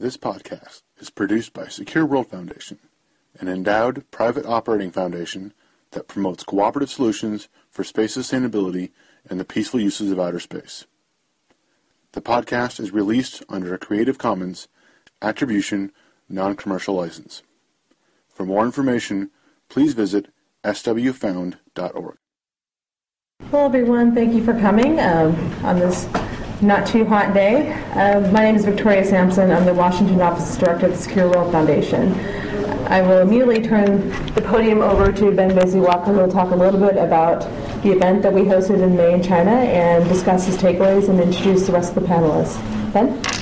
This podcast is produced by Secure World Foundation, an endowed private operating foundation that promotes cooperative solutions for space sustainability and the peaceful uses of outer space. The podcast is released under a Creative Commons Attribution Non-Commercial License. For more information, please visit swfound.org. Hello, everyone. Thank you for coming um, on this not too hot day. Uh, my name is Victoria Samson. I'm the Washington Office Director of the Secure World Foundation. I will immediately turn the podium over to Ben Baseley-Walker, who will talk a little bit about the event that we hosted in May in China and discuss his takeaways and introduce the rest of the panelists. Ben?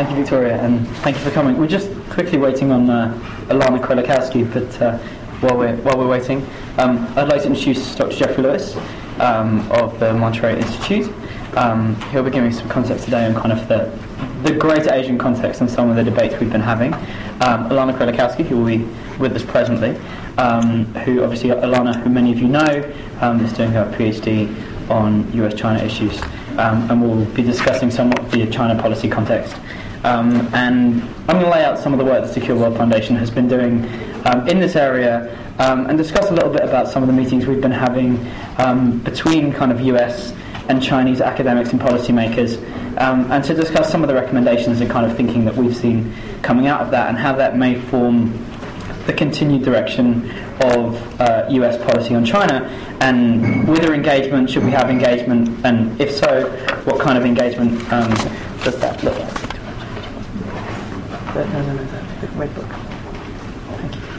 Thank you, Victoria, and thank you for coming. We're just quickly waiting on uh, Alanna Krolikowski, but uh, while we're while we're waiting, um, I'd like to introduce Dr. Jeffrey Lewis um, of the Monterey Institute. Um, he'll be giving some context today on kind of the the greater Asian context and some of the debates we've been having. Um, Alanna Krolikowski, who will be with us presently, um, who obviously Alanna, who many of you know, um, is doing her PhD on U.S.-China issues, and we'll be discussing somewhat the China policy context. Um, and I'm going to lay out some of the work the Secure World Foundation has been doing um, in this area um, and discuss a little bit about some of the meetings we've been having um, between kind of US and Chinese academics and policymakers um, and to discuss some of the recommendations and kind of thinking that we've seen coming out of that and how that may form the continued direction of uh, US policy on China and whether engagement, should we have engagement, and if so, what kind of engagement um, does that look like? No, no, no, the book. Thank you.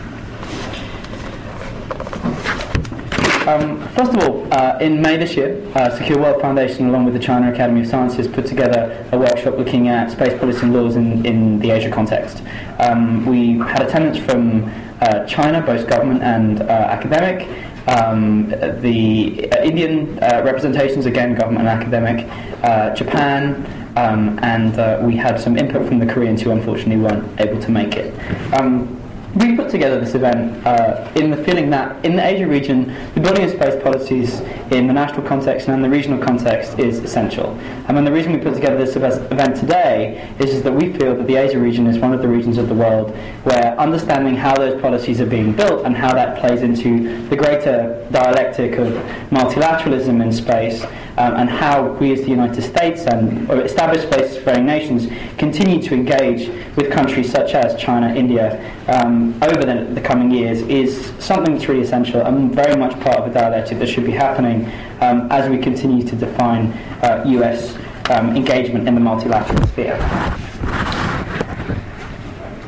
Um, first of all, uh, in May this year, uh, Secure World Foundation, along with the China Academy of Sciences, put together a workshop looking at space policy and laws in, in the Asia context. Um, we had attendance from uh, China, both government and uh, academic. Um, the Indian uh, representations, again, government and academic. Uh, Japan, um, and uh, we had some input from the Koreans who unfortunately weren't able to make it. Um, we put together this event uh, in the feeling that in the Asia region, the building of space policies in the national context and the regional context is essential. And the reason we put together this event today is that we feel that the Asia region is one of the regions of the world where understanding how those policies are being built and how that plays into the greater dialectic of multilateralism in space um, and how we as the United States and established space-faring nations continue to engage with countries such as China, India, um, over the, the, coming years is something that's really essential and very much part of a dialectic that should be happening um, as we continue to define uh, US um, engagement in the multilateral sphere.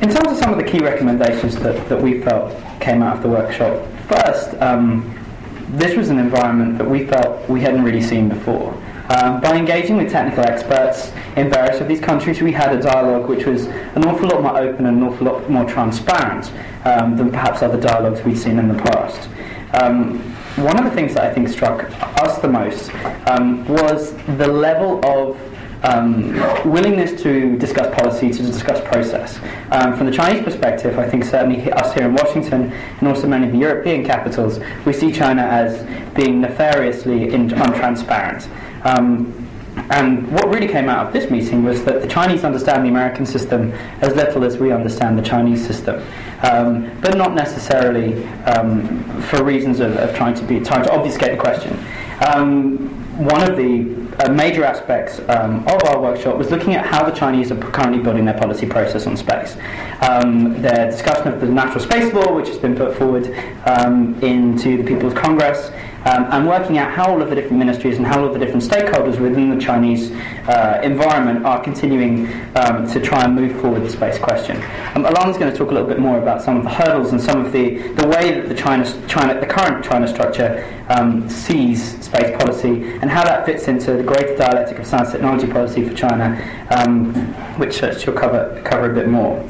In terms of some of the key recommendations that, that we felt came out of the workshop, first, um, this was an environment that we felt we hadn't really seen before. Um, by engaging with technical experts in various of these countries, we had a dialogue which was an awful lot more open and an awful lot more transparent um, than perhaps other dialogues we'd seen in the past. Um, one of the things that I think struck us the most um, was the level of um, willingness to discuss policy, to discuss process. Um, from the Chinese perspective, I think certainly us here in Washington and also many of the European capitals, we see China as being nefariously untransparent. Um, and what really came out of this meeting was that the Chinese understand the American system as little as we understand the Chinese system, um, but not necessarily um, for reasons of, of, trying to be trying to obfuscate the question. Um, one of the uh, major aspects um, of our workshop was looking at how the Chinese are currently building their policy process on space. Um, their discussion of the National Space Law, which has been put forward um, into the People's Congress, um, and working out how all of the different ministries and how all of the different stakeholders within the Chinese uh, environment are continuing um, to try and move forward the space question. Um, Alanna's going to talk a little bit more about some of the hurdles and some of the, the way that the China, China, the current China structure um, sees space policy and how that fits into the greater dialectic of science technology policy for China, um, which uh, she'll cover, cover a bit more.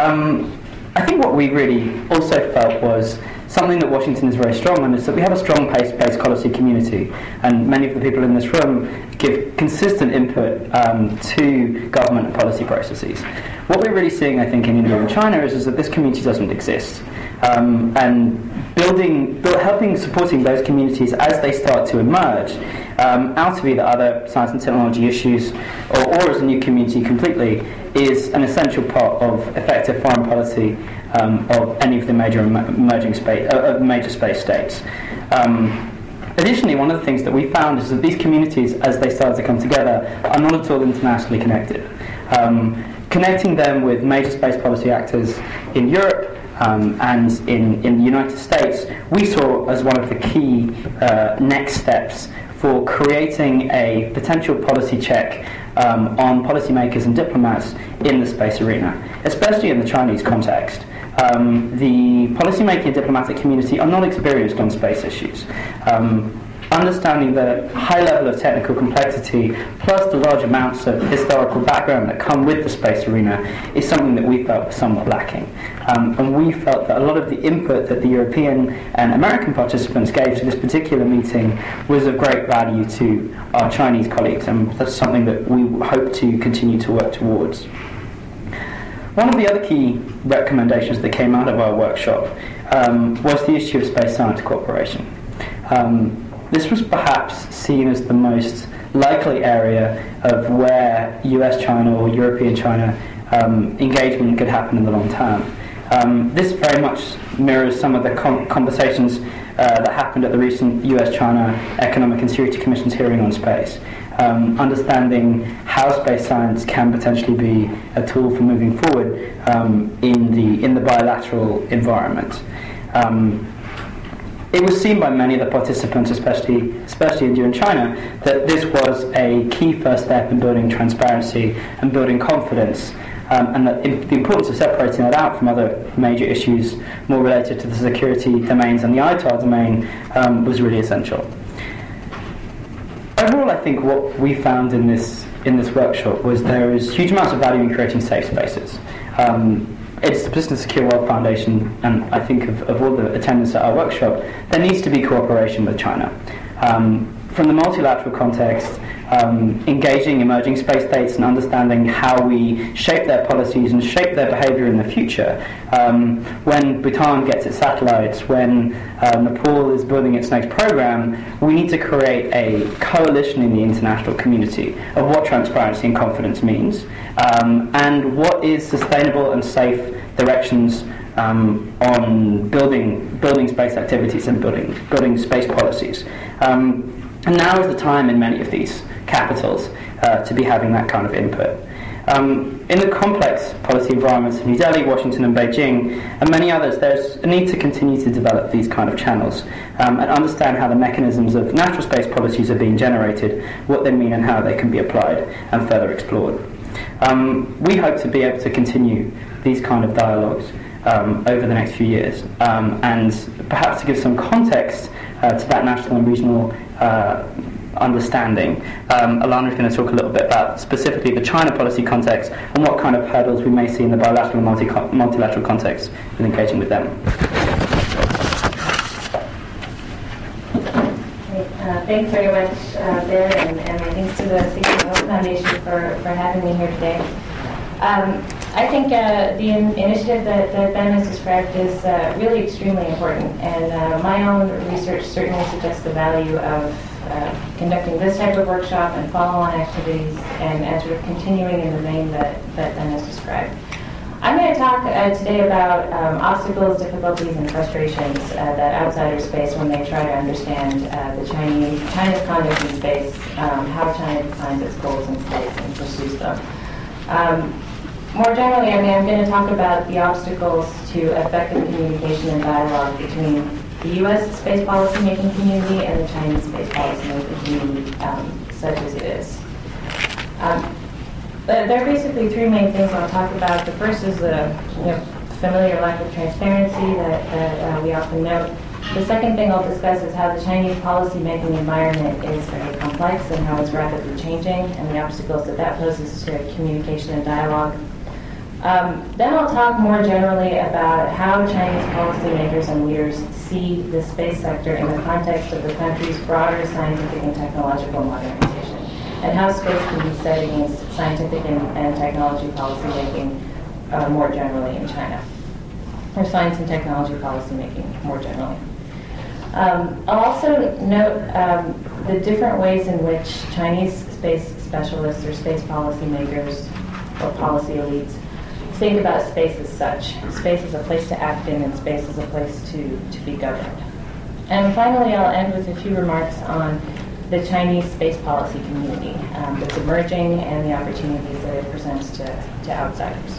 Um, I think what we really also felt was something that Washington is very strong on is that we have a strong space policy community, and many of the people in this room give consistent input um, to government policy processes. What we're really seeing, I think, in India and China is, is that this community doesn't exist. Um, and building, build, helping, supporting those communities as they start to emerge um, out of either other science and technology issues or, or as a new community completely is an essential part of effective foreign policy um, of any of the major emerging space, uh, major space states. Um, additionally, one of the things that we found is that these communities, as they started to come together, are not at all internationally connected. Um, connecting them with major space policy actors in Europe um, and in, in the United States, we saw as one of the key uh, next steps for creating a potential policy check um, on policymakers and diplomats in the space arena, especially in the Chinese context. Um, the policymaking and diplomatic community are not experienced on space issues. Um, understanding the high level of technical complexity plus the large amounts of historical background that come with the space arena is something that we felt was somewhat lacking. Um, and we felt that a lot of the input that the European and American participants gave to this particular meeting was of great value to our Chinese colleagues, and that's something that we hope to continue to work towards. One of the other key recommendations that came out of our workshop um, was the issue of space science cooperation. Um, this was perhaps seen as the most likely area of where US China or European China um, engagement could happen in the long term. Um, this very much mirrors some of the con- conversations uh, that happened at the recent US China Economic and Security Commission's hearing on space. Um, understanding how space science can potentially be a tool for moving forward um, in, the, in the bilateral environment. Um, it was seen by many of the participants, especially, especially India and China, that this was a key first step in building transparency and building confidence, um, and that the importance of separating that out from other major issues more related to the security domains and the ITAR domain um, was really essential. Think what we found in this in this workshop was there is huge amounts of value in creating safe spaces. Um, it's the Persistent Secure World Foundation, and I think of, of all the attendants at our workshop, there needs to be cooperation with China. Um, from the multilateral context, um, engaging emerging space states and understanding how we shape their policies and shape their behavior in the future. Um, when Bhutan gets its satellites, when uh, Nepal is building its next program, we need to create a coalition in the international community of what transparency and confidence means um, and what is sustainable and safe directions um, on building building space activities and building building space policies. Um, and now is the time in many of these capitals uh, to be having that kind of input. Um, in the complex policy environments of New Delhi, Washington, and Beijing, and many others, there's a need to continue to develop these kind of channels um, and understand how the mechanisms of national space policies are being generated, what they mean, and how they can be applied and further explored. Um, we hope to be able to continue these kind of dialogues um, over the next few years, um, and perhaps to give some context uh, to that national and regional uh, understanding. Um, Alanna is going to talk a little bit about specifically the China policy context and what kind of hurdles we may see in the bilateral and multi- multilateral context in engaging with them. Uh, thanks very much, uh, Ben, and, and thanks to the Secure Foundation for, for having me here today. Um, I think uh, the in- initiative that, that, Ben has described is uh, really extremely important, and uh, my own research certainly suggests the value of uh, conducting this type of workshop and follow-on activities, and, and sort of continuing in the vein that, that Ben has described. I'm going to talk uh, today about um, obstacles, difficulties, and frustrations uh, that outsiders face when they try to understand the Chinese China's conduct in space, um, how China defines its goals in space and pursues them. Um, more generally, I mean, I'm going to talk about the obstacles to effective communication and dialogue between the U.S. space policy making community and the Chinese space policy making community, um, such as it is. Um, there are basically three main things I'll talk about. The first is the you know, familiar lack of transparency that, that uh, we often note. The second thing I'll discuss is how the Chinese policy-making environment is very complex and how it's rapidly changing and the obstacles that that poses to communication and dialogue. Um, then I'll talk more generally about how Chinese policymakers and leaders see the space sector in the context of the country's broader scientific and technological modernization, and how space can be set against scientific and, and technology policymaking uh, more generally in China. or science and technology policymaking more generally. Um, I'll also note um, the different ways in which Chinese space specialists or space policymakers or policy elites think about space as such. Space is a place to act in, and space is a place to, to be governed. And finally, I'll end with a few remarks on the Chinese space policy community um, that's emerging and the opportunities that it presents to, to outsiders.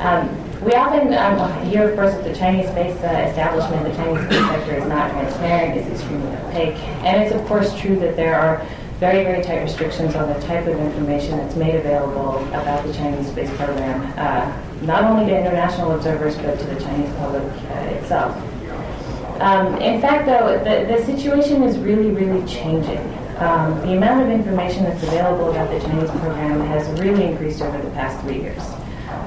Um, we often um, hear, of course, that the Chinese space uh, establishment, the Chinese space sector is not transparent, is extremely opaque. And it's, of course, true that there are very, very tight restrictions on the type of information that's made available about the Chinese space program, uh, not only to international observers, but to the Chinese public uh, itself. Um, in fact, though, the, the situation is really, really changing. Um, the amount of information that's available about the Chinese program has really increased over the past three years.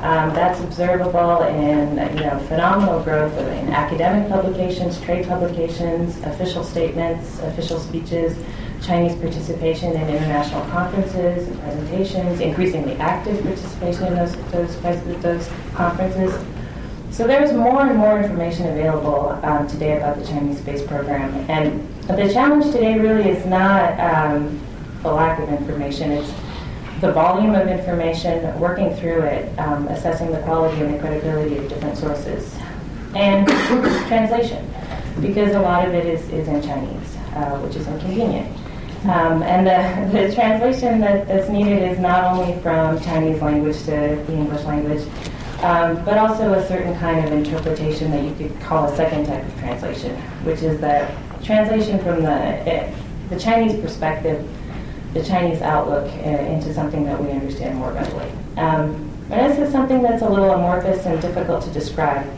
Um, that's observable in you know phenomenal growth in academic publications, trade publications, official statements, official speeches, Chinese participation in international conferences and presentations, increasingly active participation in those those, those conferences. So there's more and more information available um, today about the Chinese space program, and the challenge today really is not um, the lack of information; it's the volume of information, working through it, um, assessing the quality and the credibility of different sources, and translation, because a lot of it is, is in Chinese, uh, which is inconvenient. Um, and the, the translation that, that's needed is not only from Chinese language to the English language, um, but also a certain kind of interpretation that you could call a second type of translation, which is the translation from the, eh, the Chinese perspective, the Chinese outlook uh, into something that we understand more readily. Um, and this is something that's a little amorphous and difficult to describe,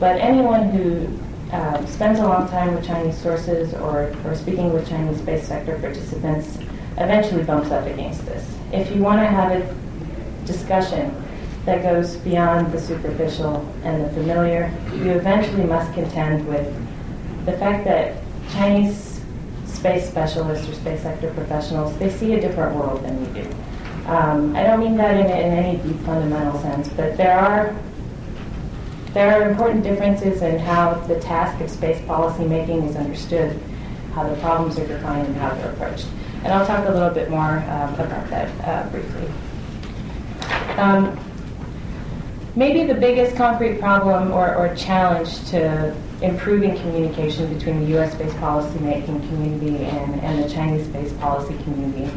but anyone who um, spends a long time with Chinese sources or, or speaking with Chinese space sector participants eventually bumps up against this. If you want to have a discussion that goes beyond the superficial and the familiar, you eventually must contend with the fact that Chinese space specialists or space sector professionals, they see a different world than we do. Um, I don't mean that in, in any deep fundamental sense, but there are there are important differences in how the task of space policy making is understood, how the problems are defined, and how they're approached. And I'll talk a little bit more um, about that uh, briefly. Um, maybe the biggest concrete problem or, or, challenge to improving communication between the U.S. space policy making community and, and the Chinese space policy community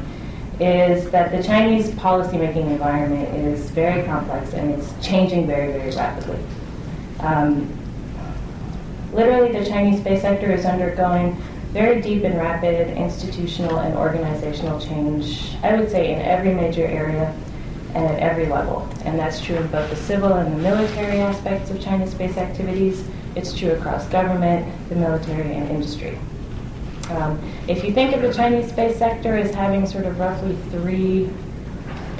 is that the Chinese policymaking environment is very complex and it's changing very, very rapidly. Um, literally, the Chinese space sector is undergoing very deep and rapid institutional and organizational change, I would say, in every major area and at every level. And that's true in both the civil and the military aspects of China's space activities. It's true across government, the military, and industry. Um, if you think of the Chinese space sector as having sort of roughly three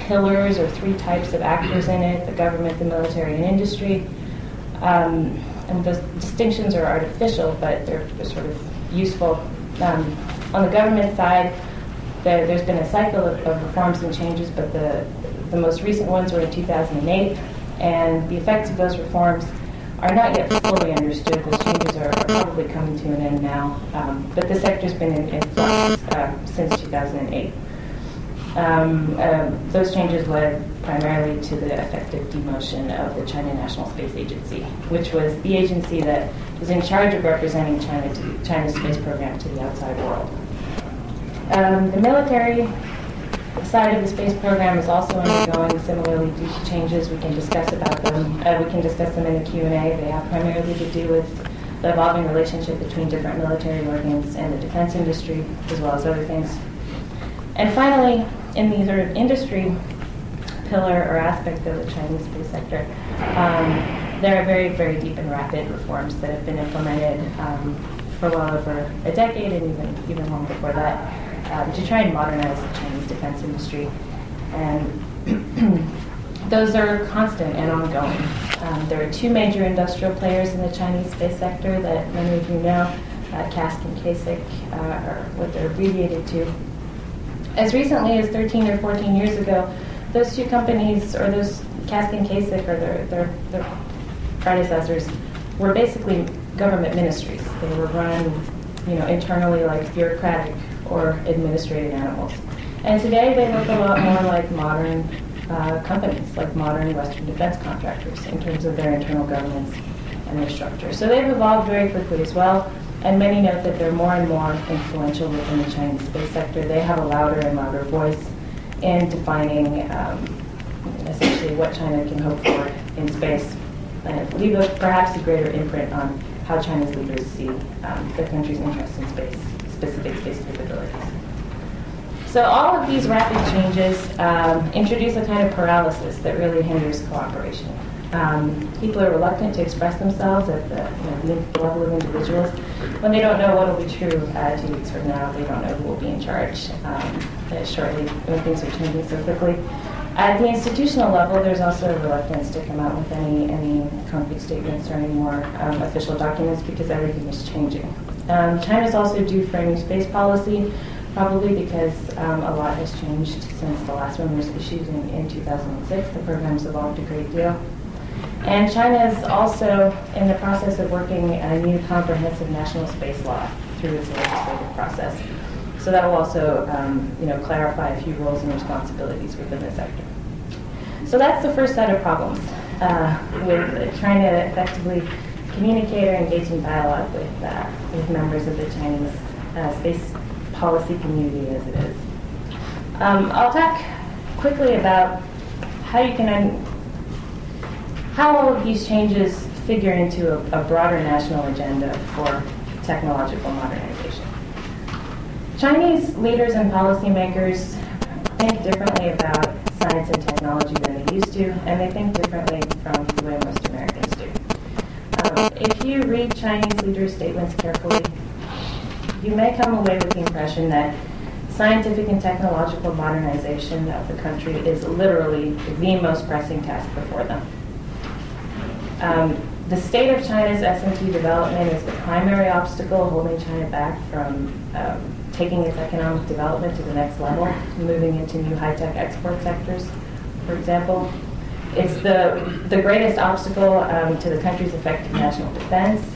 pillars or three types of actors in it the government, the military, and industry um, and those distinctions are artificial, but they're, sort of useful. Um, on the government side, there, has been a cycle of, of, reforms and changes, but the, the most recent ones were in 2008, and the effects of those reforms are not yet fully understood. Those changes are, are probably coming to an end now, um, but the sector's been in, in flux uh, since 2008. Um, uh, those changes led primarily to the effective demotion of the China National Space Agency, which was the agency that was in charge of representing China to China's space program to the outside world. Um, the military side of the space program is also undergoing similarly deep changes. We can discuss about them. Uh, we can discuss them in the Q and A. They have primarily to do with the evolving relationship between different military organs and the defense industry, as well as other things. And finally, in the sort of industry pillar or aspect of the Chinese space sector, um, there are very, very deep and rapid reforms that have been implemented um, for well over a decade and even, even long before that um, to try and modernize the Chinese defense industry. And those are constant and ongoing. Um, there are two major industrial players in the Chinese space sector that many of you know, uh, CASC and CASIC, uh, are what they're abbreviated to as recently as 13 or 14 years ago, those two companies, or those CASC and CASIC, or their, their, their predecessors were basically government ministries. They were run, you know, internally like bureaucratic or administrative animals. And today they look a lot more like modern uh, companies, like modern Western defense contractors in terms of their internal governance and their structure. So they've evolved very quickly as well. And many note that they're more and more influential within the Chinese space sector. They have a louder and louder voice in defining um, essentially what China can hope for in space and leave a, perhaps a greater imprint on how China's leaders see um, the country's interest in space, specific space capabilities. So all of these rapid changes um, introduce a kind of paralysis that really hinders cooperation. Um, people are reluctant to express themselves at the, you know, level of individuals when they don't know what will be true uh, two weeks from now. They don't know who will be in charge um, shortly when things are changing so quickly. At the institutional level, there's also a reluctance to come out with any, any concrete statements or any more um, official documents because everything is changing. Um, China's also due for a new space policy, probably because um, a lot has changed since the last one was issued in, in 2006. The program's evolved a great deal. And China is also in the process of working a new comprehensive national space law through its legislative process. So that will also, um, you know, clarify a few roles and responsibilities within the sector. So that's the first set of problems uh, with trying to effectively communicate or engage in dialogue with, uh, with members of the Chinese uh, space policy community as it is. Um, I'll talk quickly about how you can, un- how all of these changes figure into a, a broader national agenda for technological modernization. Chinese leaders and policymakers think differently about science and technology than they used to, and they think differently from the way most Americans do. Um, if you read Chinese leaders' statements carefully, you may come away with the impression that scientific and technological modernization of the country is literally the most pressing task before them. Um, the state of China's S&T development is the primary obstacle holding China back from um, taking its economic development to the next level, moving into new high-tech export sectors, for example. It's the, the greatest obstacle um, to the country's effective national defense.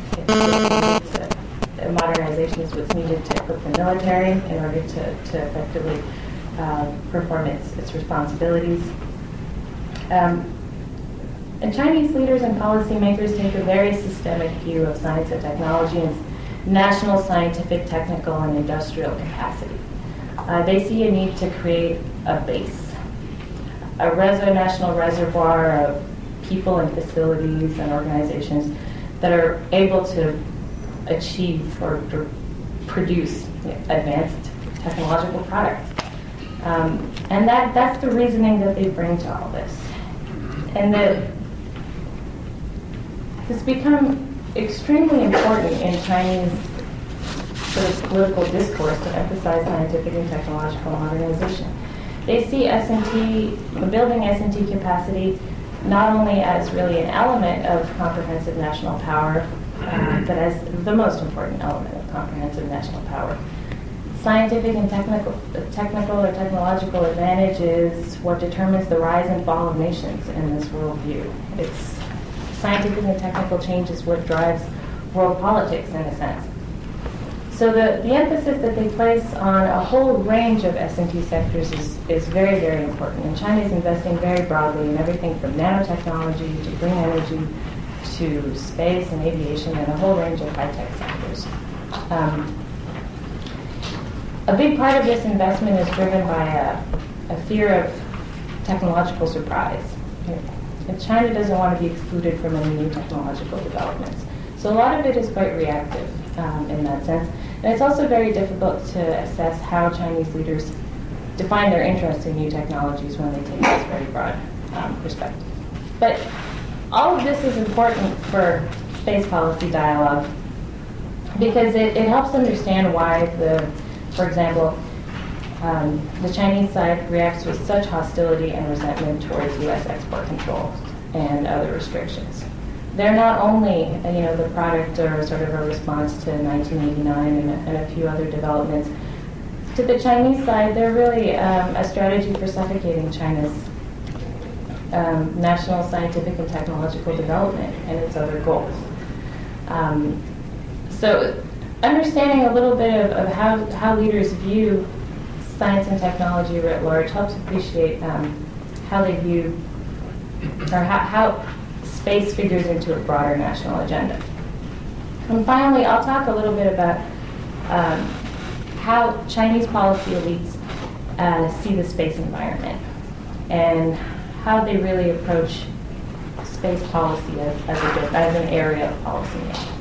modernization is what's needed to equip the military in order to, to effectively uh, perform its, its responsibilities. Um, and Chinese leaders and policymakers take a very systemic view of science and technology and national scientific, technical, and industrial capacity. Uh, they see a need to create a base, a reso national reservoir of people and facilities and organizations that are able to achieve or pr- produce advanced technological products. Um, and that, that's the reasoning that they bring to all this. And that has become extremely important in Chinese sort of political discourse to emphasize scientific and technological modernization. They see S&T, building S&T capacity not only as really an element of comprehensive national power, uh, but as the most important element of comprehensive national power. Scientific and technical, technical or technological advantage is what determines the rise and fall of nations in this worldview. It's scientific and technical change is what drives world politics in a sense. So the, the emphasis that they place on a whole range of S&T sectors is, is very, very important. And China is investing very broadly in everything from nanotechnology to green energy to space and aviation and a whole range of high-tech sectors. Um, a big part of this investment is driven by a, a fear of technological surprise. And China doesn't want to be excluded from any new technological developments. So a lot of it is quite reactive um, in that sense. And it's also very difficult to assess how Chinese leaders define their interest in new technologies when they take this very broad um, perspective. But all of this is important for space policy dialogue because it, it helps understand why the, for example, um, the Chinese side reacts with such hostility and resentment towards U.S. export controls and other restrictions. They're not only, you know, the product or sort of a response to 1989 and, and a few other developments. To the Chinese side, they're really um, a strategy for suffocating China's um, national scientific and technological development and its other goals. Um, so understanding a little bit of, of, how, how leaders view science and technology writ large helps appreciate um, how they view or how, how space figures into a broader national agenda. And finally, I'll talk a little bit about um, how Chinese policy elites uh, see the space environment and how they really approach space policy as, as, a, as an area of policy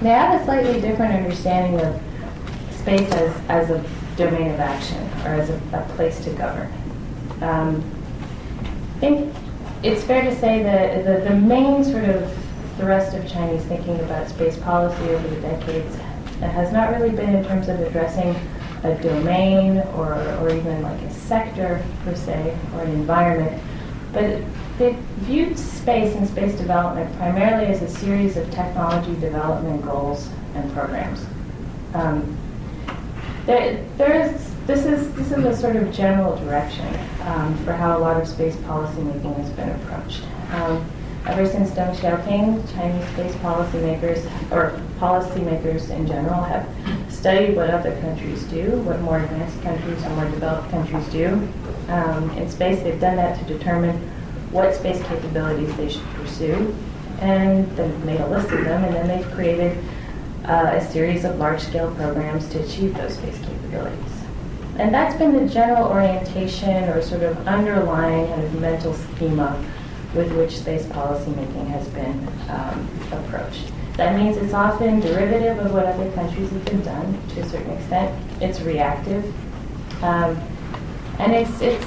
They have a slightly different understanding of space as, as a domain of action or as a, a place to govern. Um, I think it's fair to say that the, the main sort of thrust of Chinese thinking about space policy over the decades has not really been in terms of addressing a domain or, or even like a sector per se or an environment, but they viewed space and space development primarily as a series of technology development goals and programs. Um, there, there is, this, is, this is a sort of general direction um, for how a lot of space policymaking has been approached. Um, ever since Deng Xiaoping, Chinese space policymakers, or policymakers in general, have studied what other countries do, what more advanced countries or more developed countries do um, in space. They've done that to determine what space capabilities they should pursue, and they've made a list of them, and then they've created uh, a series of large-scale programs to achieve those space capabilities. And that's been the general orientation or sort of underlying kind of mental schema with which space policymaking has been um, approached. That means it's often derivative of what other countries have been done to a certain extent. It's reactive. Um, and it's, it's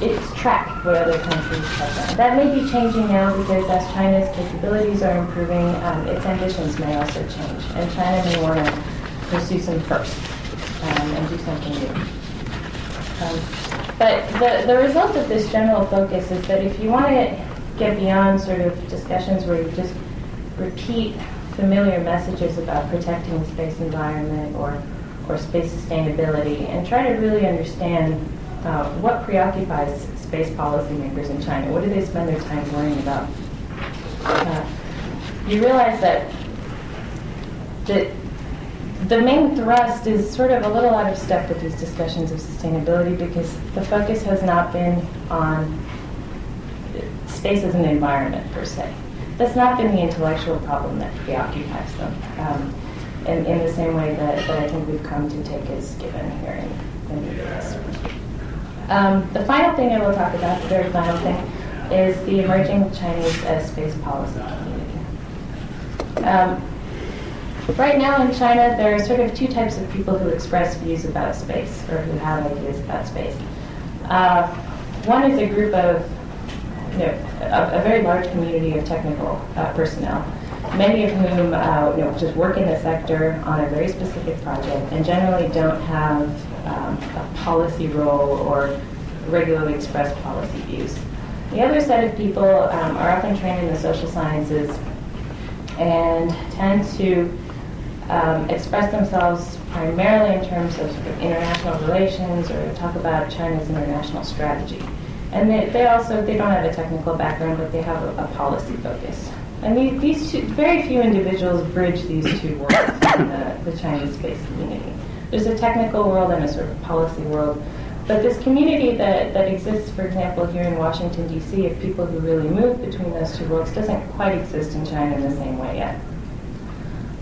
it's tracked what other countries have done. That may be changing now because as China's capabilities are improving, um, its ambitions may also change, and China may want to pursue some firsts um, and do something new. Um, but the, the result of this general focus is that if you want to get beyond sort of discussions where you just repeat familiar messages about protecting the space environment or, or space sustainability and try to really understand uh, what preoccupies space policymakers in China? What do they spend their time worrying about? Uh, you realize that the, the main thrust is sort of a little out of step with these discussions of sustainability because the focus has not been on space as an environment per se. That's not been the intellectual problem that preoccupies them um, in, in the same way that, that I think we've come to take as given here in, in the US. Um, the final thing I will talk about, the very final thing, is the emerging Chinese uh, space policy community. Um, right now in China, there are sort of two types of people who express views about space, or who have ideas about space. Uh, one is a group of, you know, a, a very large community of technical uh, personnel, many of whom, uh, you know, just work in the sector on a very specific project, and generally don't have um, a policy role or regularly expressed policy views. The other set of people um, are often trained in the social sciences and tend to um, express themselves primarily in terms of, of international relations or talk about China's international strategy. And they, they, also they don't have a technical background, but they have a, a policy focus. And these, these two, very few individuals bridge these two worlds in the, the Chinese space community. There's a technical world and a sort of policy world. But this community that, that exists, for example, here in Washington, D.C., of people who really move between those two worlds doesn't quite exist in China in the same way yet.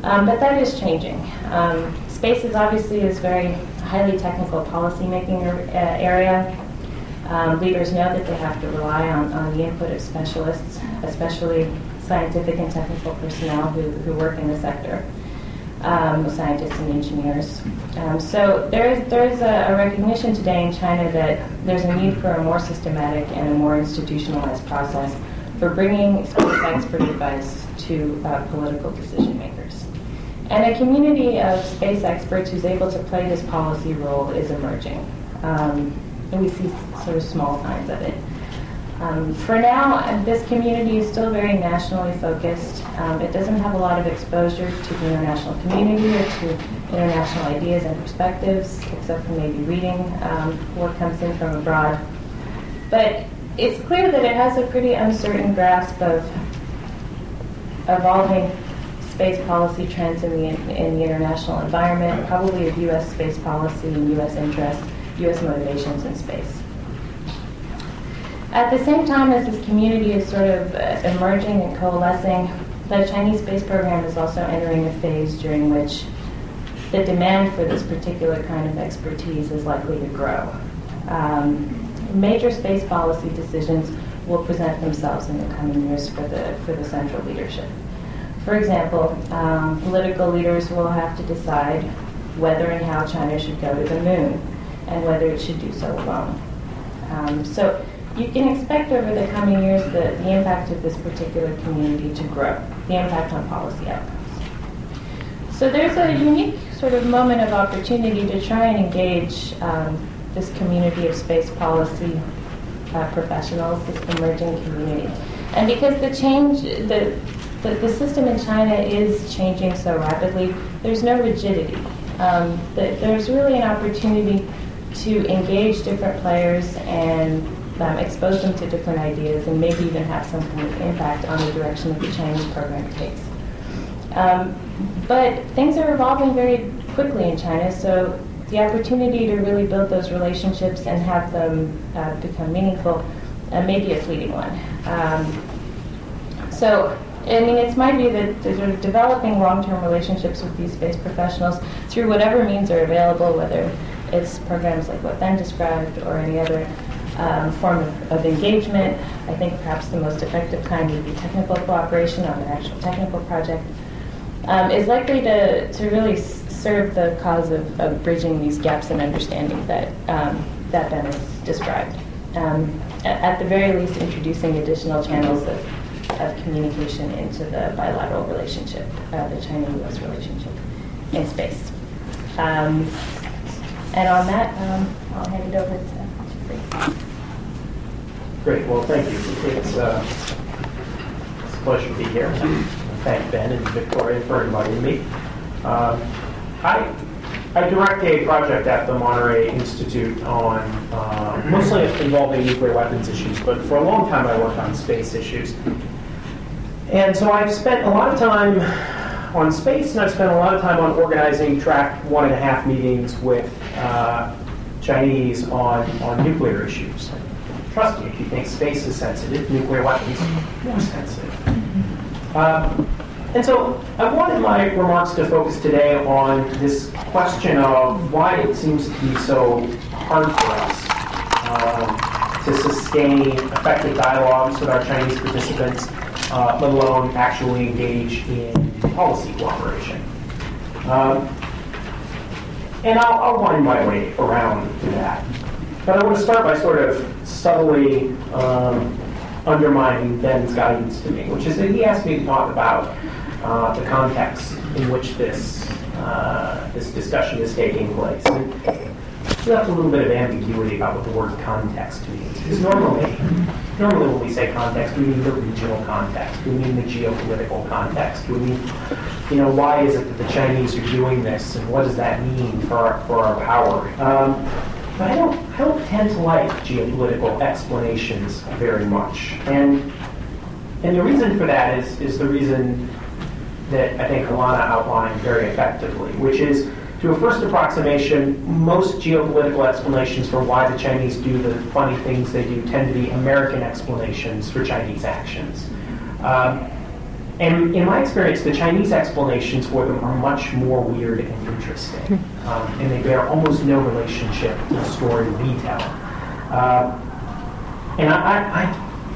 Um, but that is changing. Um, space is obviously is very highly technical policymaking er, uh, area. Um, leaders know that they have to rely on, on the input of specialists, especially scientific and technical personnel who, who work in the sector um, scientists and engineers. Um, so there is there is a, a, recognition today in China that there's a need for a more systematic and a more institutionalized process for bringing space expert advice to uh, political decision makers. And a community of space experts who's able to play this policy role is emerging. Um, and we see sort of small signs of it. Um, for now, this community is still very nationally focused. Um, it doesn't have a lot of exposure to the international community or to international ideas and perspectives, except for maybe reading um, what comes in from abroad. But it's clear that it has a pretty uncertain grasp of evolving space policy trends in the, in the international environment, probably of U.S. space policy and U.S. interests, U.S. motivations in space. At the same time as this community is sort of uh, emerging and coalescing, the Chinese space program is also entering a phase during which the demand for this particular kind of expertise is likely to grow. Um, major space policy decisions will present themselves in the coming years for the, for the central leadership. For example, um, political leaders will have to decide whether and how China should go to the moon and whether it should do so alone. Um, so you can expect over the coming years the, the impact of this particular community to grow, the impact on policy outcomes. So there's a unique sort of moment of opportunity to try and engage um, this community of space policy uh, professionals, this emerging community. And because the change, the, the, the, system in China is changing so rapidly, there's no rigidity. Um, the, there's really an opportunity to engage different players and um, expose them to different ideas and maybe even have some kind of impact on the direction that the Chinese program takes. Um, but things are evolving very quickly in China, so the opportunity to really build those relationships and have them uh, become meaningful uh, may be a fleeting one. Um, so, I mean, it's my view that sort of developing long-term relationships with these space professionals through whatever means are available, whether it's programs like what Ben described or any other um, form of, of, engagement. I think perhaps the most effective kind would be technical cooperation on an actual technical project. Um, is likely to, to really serve the cause of, of bridging these gaps in understanding that, um, that Ben has described. Um, at, at, the very least, introducing additional channels of, of communication into the bilateral relationship, uh, the China-U.S. relationship in space. And on that, um, I'll hand it over to Great. Well, thank you. It's, uh, it's a pleasure to be here. Thank Ben and Victoria for inviting me. Uh, I, I direct a project at the Monterey Institute on uh, mostly involving nuclear weapons issues, but for a long time I worked on space issues. And so I've spent a lot of time on space, and I've spent a lot of time on organizing track one and a half meetings with uh, Chinese on, on nuclear issues. Trust me, if you think space is sensitive, nuclear weapons are more sensitive. Um, and so I wanted my remarks to focus today on this question of why it seems to be so hard for us um, to sustain effective dialogues with our Chinese participants, uh, let alone actually engage in policy cooperation. Um, and I'll, I'll wind my way around that. But I want to start by sort of subtly um, undermining Ben's guidance to me, which is that he asked me to talk about uh, the context in which this uh, this discussion is taking place. And left a little bit of ambiguity about what the word context means. Because normally, normally when we say context, we mean the regional context, we mean the geopolitical context, we mean, you know, why is it that the Chinese are doing this, and what does that mean for our, for our power? Um, but I don't, I don't tend to like geopolitical explanations very much. And, and the reason for that is, is the reason that I think Alanna outlined very effectively, which is to a first approximation, most geopolitical explanations for why the Chinese do the funny things they do tend to be American explanations for Chinese actions. Um, and in my experience, the Chinese explanations for them are much more weird and interesting. Um, and they bear almost no relationship to the story we tell. Uh, and I,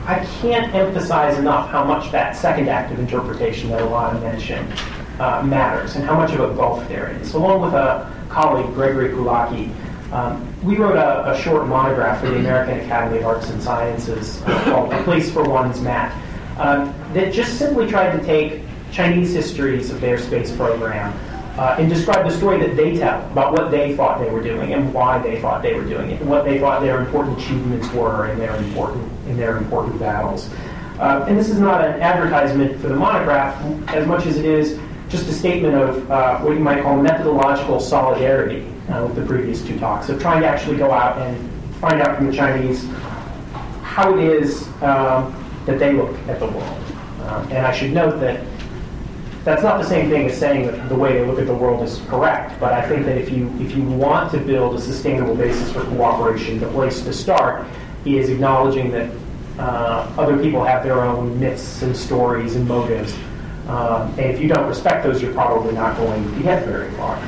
I, I, can't emphasize enough how much that second act of interpretation that Alanna mentioned uh, matters and how much of a gulf there is. Along with a colleague, Gregory Kulacki, um, we wrote a, a, short monograph for the American Academy of Arts and Sciences uh, called A Place for One's Mat um, that just simply tried to take Chinese histories of their space program uh, and describe the story that they tell about what they thought they were doing and why they thought they were doing it, and what they thought their important achievements were and their important in their important battles. Uh, and this is not an advertisement for the monograph as much as it is just a statement of uh, what you might call methodological solidarity uh, with the previous two talks, of trying to actually go out and find out from the Chinese how it is um, that they look at the world. Uh, and I should note that that's not the same thing as saying that the way they look at the world is correct, but I think that if you, if you want to build a sustainable basis for cooperation, the place to start is acknowledging that uh, other people have their own myths and stories and motives. Um, and if you don't respect those, you're probably not going to get very far.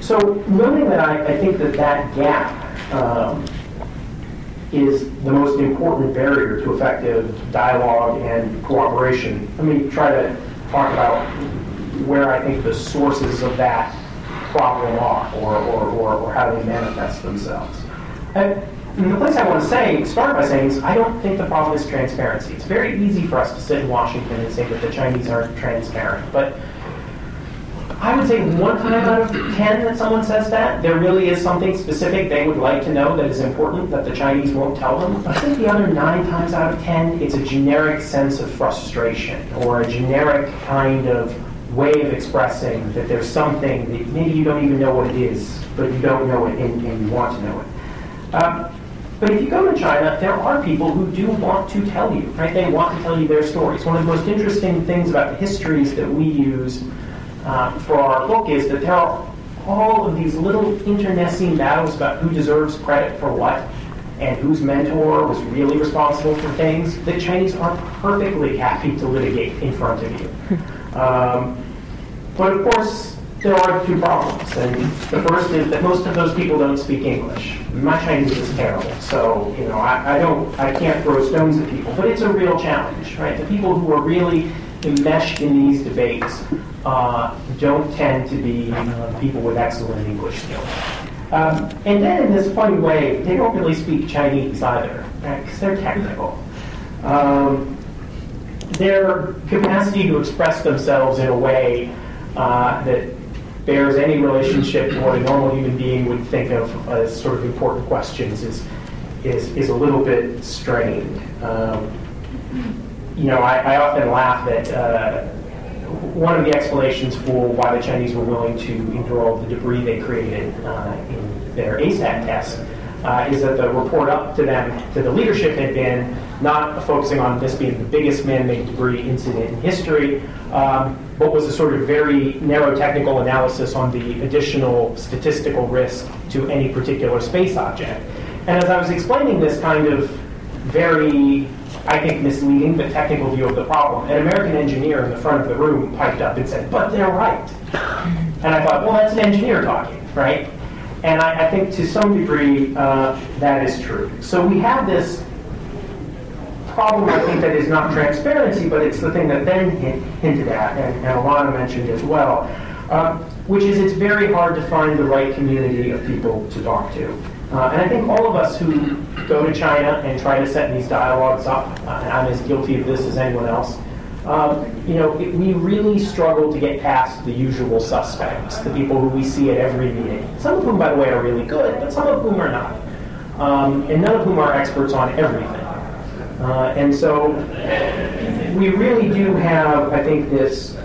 So, knowing that I, I think that that gap um, is the most important barrier to effective dialogue and cooperation, let me try to talk about where I think the sources of that problem are or, or, or, or how they manifest themselves. And the place I want to say, start by saying, is I don't think the problem is transparency. It's very easy for us to sit in Washington and say that the Chinese aren't transparent. But I would say one time out of ten that someone says that, there really is something specific they would like to know that is important that the Chinese won't tell them. I think the other nine times out of ten, it's a generic sense of frustration or a generic kind of way of expressing that there's something that maybe you don't even know what it is, but you don't know it and, and you want to know it. Um, but if you go to China, there are people who do want to tell you, right? They want to tell you their stories. One of the most interesting things about the histories that we use uh, for our book is that there are all of these little internecine battles about who deserves credit for what and whose mentor was really responsible for things that Chinese are perfectly happy to litigate in front of you. Um, but of course, there are two problems. And the first is that most of those people don't speak English. My Chinese is terrible, so you know I, I don't I can't throw stones at people, but it's a real challenge, right? The people who are really enmeshed in these debates uh, don't tend to be uh, people with excellent English skills. Um, and then in this funny way, they don't really speak Chinese either, right? Because they're technical. Um, their capacity to express themselves in a way uh, that bears any relationship to what a normal human being would think of as sort of important questions is is, is a little bit strained. Um, you know, I, I, often laugh that uh, one of the explanations for why the Chinese were willing to endure all the debris they created uh, in their ASAT tests uh, is that the report up to them, to the leadership, had been not focusing on this being the biggest man-made debris incident in history, um, but was a sort of very narrow technical analysis on the additional statistical risk to any particular space object. And as I was explaining this kind of very I think, misleading but technical view of the problem. An American engineer in the front of the room piped up and said, but they're right. And I thought, well, that's an engineer talking, right? And I, I think to some degree uh, that is true. So we have this problem, I think, that is not transparency, but it's the thing that Ben hinted at, and, and Alanna mentioned as well, uh, which is it's very hard to find the right community of people to talk to. Uh, and I think all of us who go to China and try to set these dialogues up, uh, and I'm as guilty of this as anyone else, um, you know, it, we really struggle to get past the usual suspects, the people who we see at every meeting. Some of whom, by the way, are really good, but some of whom are not. Um, and none of whom are experts on everything. Uh, and so we really do have, I think, this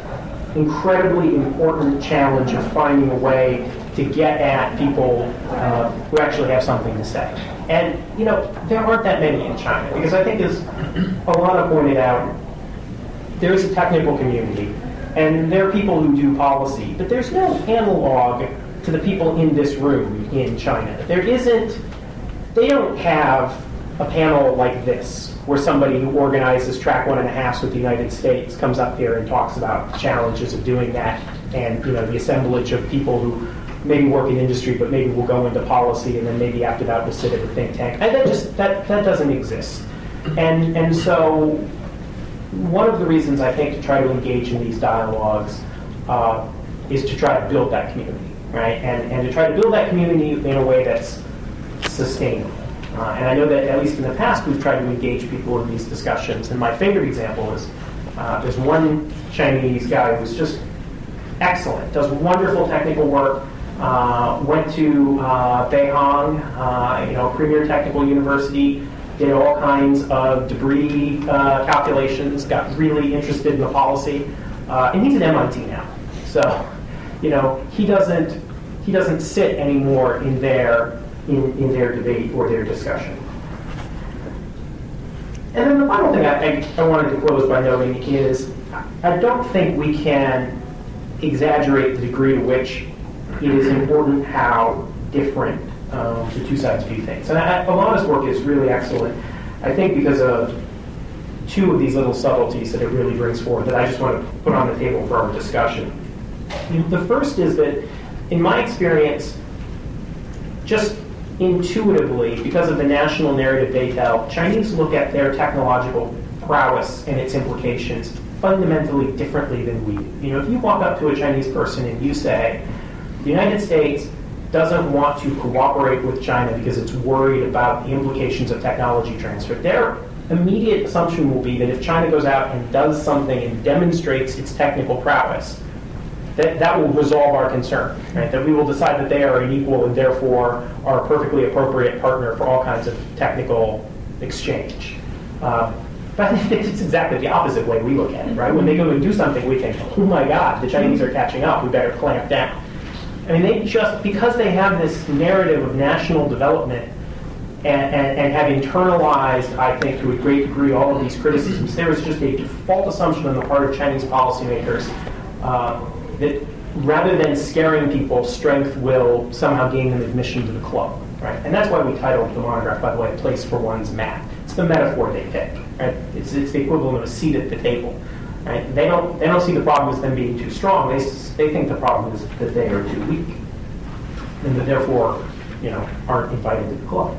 incredibly important challenge of finding a way to get at people uh, who actually have something to say. And, you know, there aren't that many in China, because I think, as Alanna pointed out, there's a technical community, and there are people who do policy, but there's no analog to the people in this room in China. There isn't, they don't have a panel like this, where somebody who organizes track one and a half with the United States comes up here and talks about the challenges of doing that, and you know the assemblage of people who maybe work in industry, but maybe we'll go into policy, and then maybe after that we'll sit at a think tank. And that just that that doesn't exist. And and so one of the reasons I think to try to engage in these dialogues uh, is to try to build that community, right? And and to try to build that community in a way that's sustainable. Uh, and I know that at least in the past we've tried to engage people in these discussions. And my favorite example is uh, there's one Chinese guy who's just excellent, does wonderful technical work. Uh, went to uh, Beihang, uh, you know, premier technical university, did all kinds of debris uh, calculations, got really interested in the policy, uh, and he's at MIT now. So, you know, he doesn't he doesn't sit anymore in their in, in their debate or their discussion. And then the final thing I, I, I wanted to close by noting is I don't think we can exaggerate the degree to which it is important how different um, the two sides view things. And I, Alanna's work is really excellent, I think, because of two of these little subtleties that it really brings forward that I just want to put on the table for our discussion. The first is that, in my experience, just intuitively, because of the national narrative they tell, Chinese look at their technological prowess and its implications fundamentally differently than we do. You know, if you walk up to a Chinese person and you say, the United States doesn't want to cooperate with China because it's worried about the implications of technology transfer, their immediate assumption will be that if China goes out and does something and demonstrates its technical prowess, that, that will resolve our concern, right? That we will decide that they are an equal and therefore are a perfectly appropriate partner for all kinds of technical exchange. Um, but it's exactly the opposite way we look at it, right? When they go and do something, we think, oh my God, the Chinese are catching up, we better clamp down. I mean, they just, because they have this narrative of national development and, and, and, have internalized, I think, to a great degree, all of these criticisms, there is just a default assumption on the part of Chinese policymakers uh, that rather than scaring people, strength will somehow gain them admission to the club. Right? And that's why we titled the monograph, by the way, A Place for One's Mat. It's the metaphor they pick. Right? It's, it's the equivalent of a seat at the table. Right? They don't they don't see the problem as them being too strong. They they think the problem is that they are too weak, and that therefore, you know, aren't invited to the club.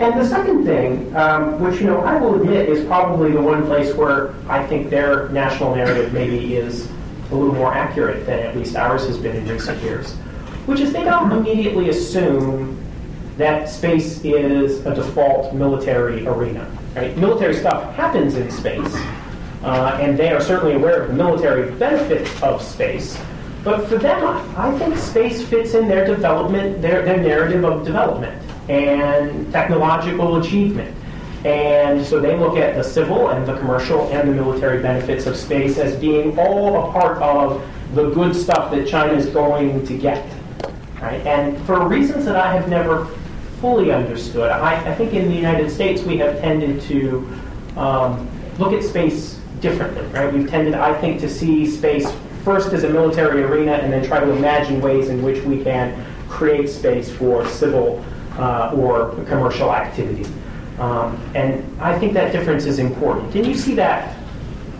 And the second thing, um, which you know I will admit is probably the one place where I think their national narrative maybe is a little more accurate than at least ours has been in recent years, which is they don't immediately assume that space is a default military arena. Right? Military stuff happens in space, uh, and they are certainly aware of the military benefits of space. But for them, I think space fits in their development, their, their narrative of development and technological achievement. And so they look at the civil and the commercial and the military benefits of space as being all a part of the good stuff that China is going to get. Right? And for reasons that I have never fully understood, I, I think in the United States we have tended to um, look at space differently. Right? We've tended, I think, to see space first as a military arena and then try to imagine ways in which we can create space for civil uh, or commercial activity. Um, and I think that difference is important. And you see that,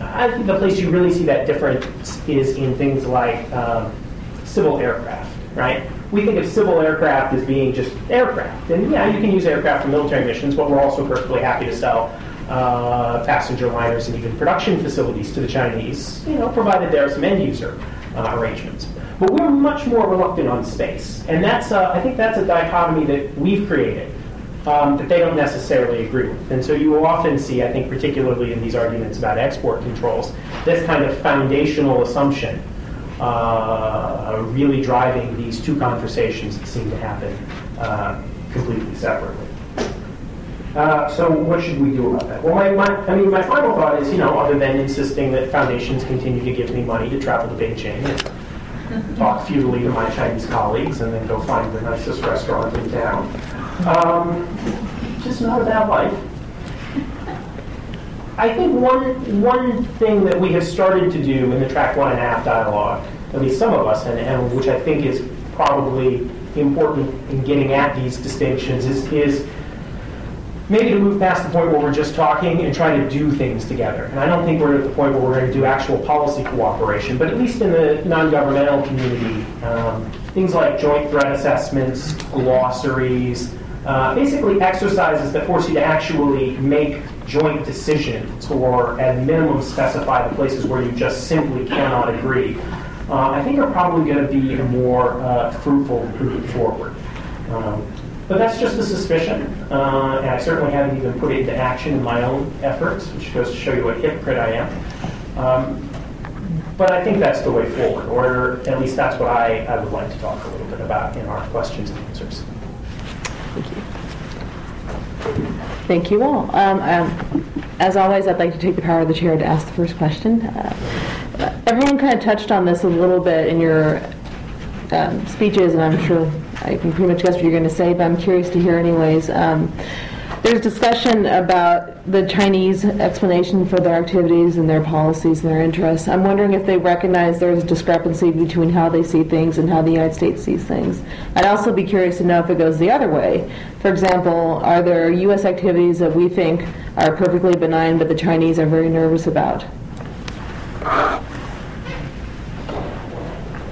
I think the place you really see that difference is in things like um, civil aircraft, right? We think of civil aircraft as being just aircraft. And yeah, you can use aircraft for military missions, but we're also perfectly happy to sell uh, passenger liners and even production facilities to the Chinese, you know, provided there are some end user uh, arrangements. But we're much more reluctant on space. And that's, uh, I think that's a dichotomy that we've created um, that they don't necessarily agree with. And so you will often see, I think, particularly in these arguments about export controls, this kind of foundational assumption uh, really driving these two conversations that seem to happen uh, completely separately. Uh, so what should we do about that? Well, my, my, I mean, my final thought is, you know, other than insisting that foundations continue to give me money to travel to Beijing and talk futilely to my Chinese colleagues and then go find the nicest restaurant in town, um, just not a bad life. I think one one thing that we have started to do in the track one and a half dialogue, at least some of us, and, and which I think is probably important in getting at these distinctions, is, is maybe to move past the point where we're just talking and try to do things together. And I don't think we're at the point where we're going to do actual policy cooperation, but at least in the non-governmental community, um, things like joint threat assessments, glossaries, uh, basically exercises that force you to actually make joint decisions or at minimum specify the places where you just simply cannot agree, uh, I think are probably going to be more uh, fruitful route forward. Um, but that's just a suspicion, uh, and I certainly haven't even put it into action in my own efforts, which goes to show you what hypocrite I am. Um, but I think that's the way forward, or at least that's what I, I would like to talk a little bit about in our questions and answers. Thank you. Thank you all. Um, um, as always, I'd like to take the power of the chair to ask the first question. Uh, everyone kind of touched on this a little bit in your um, speeches, and I'm sure I can pretty much guess what you're going to say, but I'm curious to hear anyways. There's discussion about the Chinese explanation for their activities and their policies and their interests. I'm wondering if they recognize there's a discrepancy between how they see things and how the United States sees things. I'd also be curious to know if it goes the other way. For example, are there U.S. activities that we think are perfectly benign but the Chinese are very nervous about?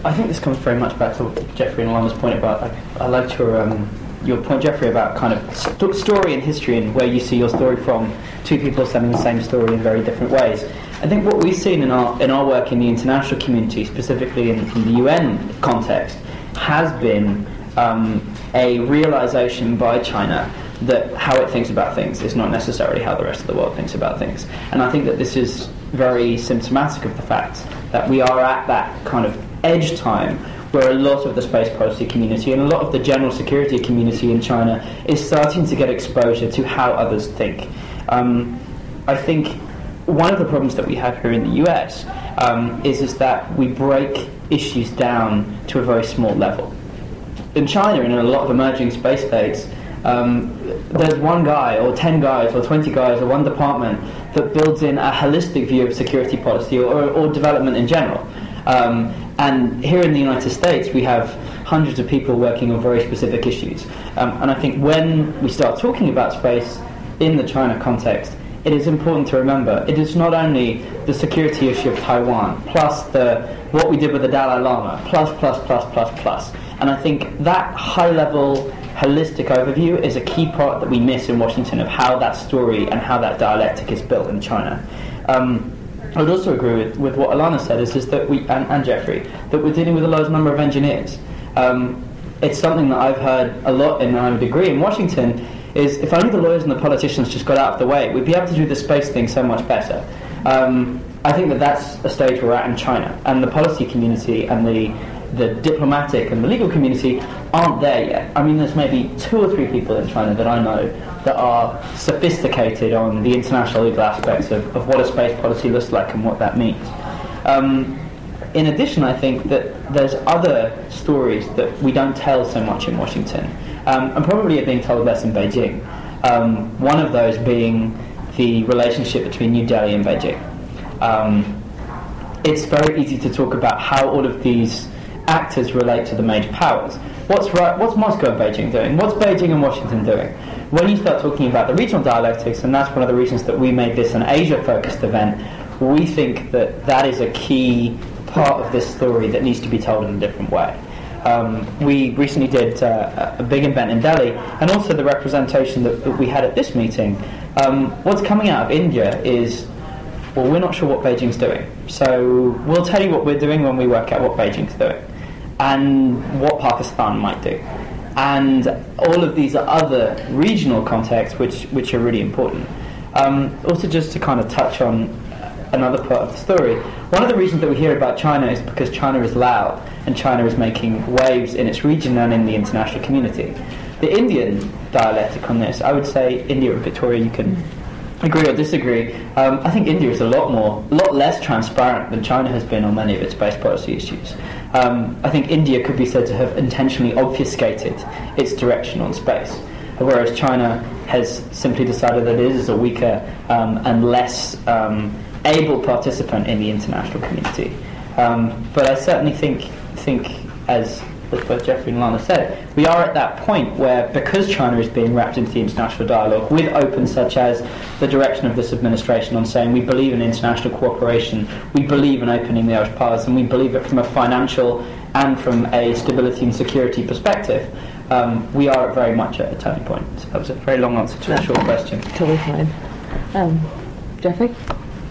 I think this comes very much back to Jeffrey and Alanna's point about. I, I liked your um, your point, Jeffrey, about kind of st- story and history and where you see your story from. Two people telling the same story in very different ways. I think what we've seen in our in our work in the international community, specifically in, in the UN context, has been um, a realization by China that how it thinks about things is not necessarily how the rest of the world thinks about things. And I think that this is very symptomatic of the fact that we are at that kind of edge time where a lot of the space policy community and a lot of the general security community in China is starting to get exposure to how others think. Um, I think one of the problems that we have here in the US um, is, is that we break issues down to a very small level. In China and in a lot of emerging space states, um, there's one guy or 10 guys or 20 guys or one department that builds in a holistic view of security policy or, or development in general. Um, and here in the United States, we have hundreds of people working on very specific issues. Um, and I think when we start talking about space in the China context, it is important to remember it is not only the security issue of Taiwan, plus the what we did with the Dalai Lama, plus, plus, plus, plus, plus. And I think that high level, holistic overview is a key part that we miss in Washington of how that story and how that dialectic is built in China. Um, I would also agree with, with what Alanna said, is, is that we, and, and Jeffrey, that we're dealing with a large number of engineers. Um, it's something that I've heard a lot, and I would agree in Washington, is if only the lawyers and the politicians just got out of the way, we'd be able to do the space thing so much better. Um, I think that that's a stage we're at in China, and the policy community and the the diplomatic and the legal community aren't there yet. I mean, there's maybe two or three people in China that I know that are sophisticated on the international legal aspects of, of what a space policy looks like and what that means. Um, in addition, I think that there's other stories that we don't tell so much in Washington, um, and probably are being told less in Beijing. Um, one of those being the relationship between New Delhi and Beijing. Um, it's very easy to talk about how all of these actors relate to the major powers. What's, what's Moscow and Beijing doing? What's Beijing and Washington doing? When you start talking about the regional dialectics, and that's one of the reasons that we made this an Asia-focused event, we think that that is a key part of this story that needs to be told in a different way. Um, we recently did uh, a big event in Delhi, and also the representation that, that we had at this meeting. Um, what's coming out of India is, well, we're not sure what Beijing's doing. So we'll tell you what we're doing when we work out what Beijing's doing, and what Pakistan might do and all of these are other regional contexts which, which are really important. Um, also, just to kind of touch on another part of the story, one of the reasons that we hear about China is because China is loud and China is making waves in its region and in the international community. The Indian dialectic on this, I would say, India and Victoria, you can agree or disagree. Um, I think India is a lot more, a lot less transparent than China has been on many of its space policy issues. Um, I think India could be said to have intentionally obfuscated its direction on space, whereas China has simply decided that it is a weaker um, and less um, able participant in the international community. Um, but I certainly think, think as as both Jeffrey and Lana said, we are at that point where, because China is being wrapped into the international dialogue with open such as the direction of this administration on saying we believe in international cooperation, we believe in opening the Irish paths, and we believe it from a financial and from a stability and security perspective, um, we are very much at a turning point. So that was a very long answer to a short question. Totally fine. Um, Jeffrey?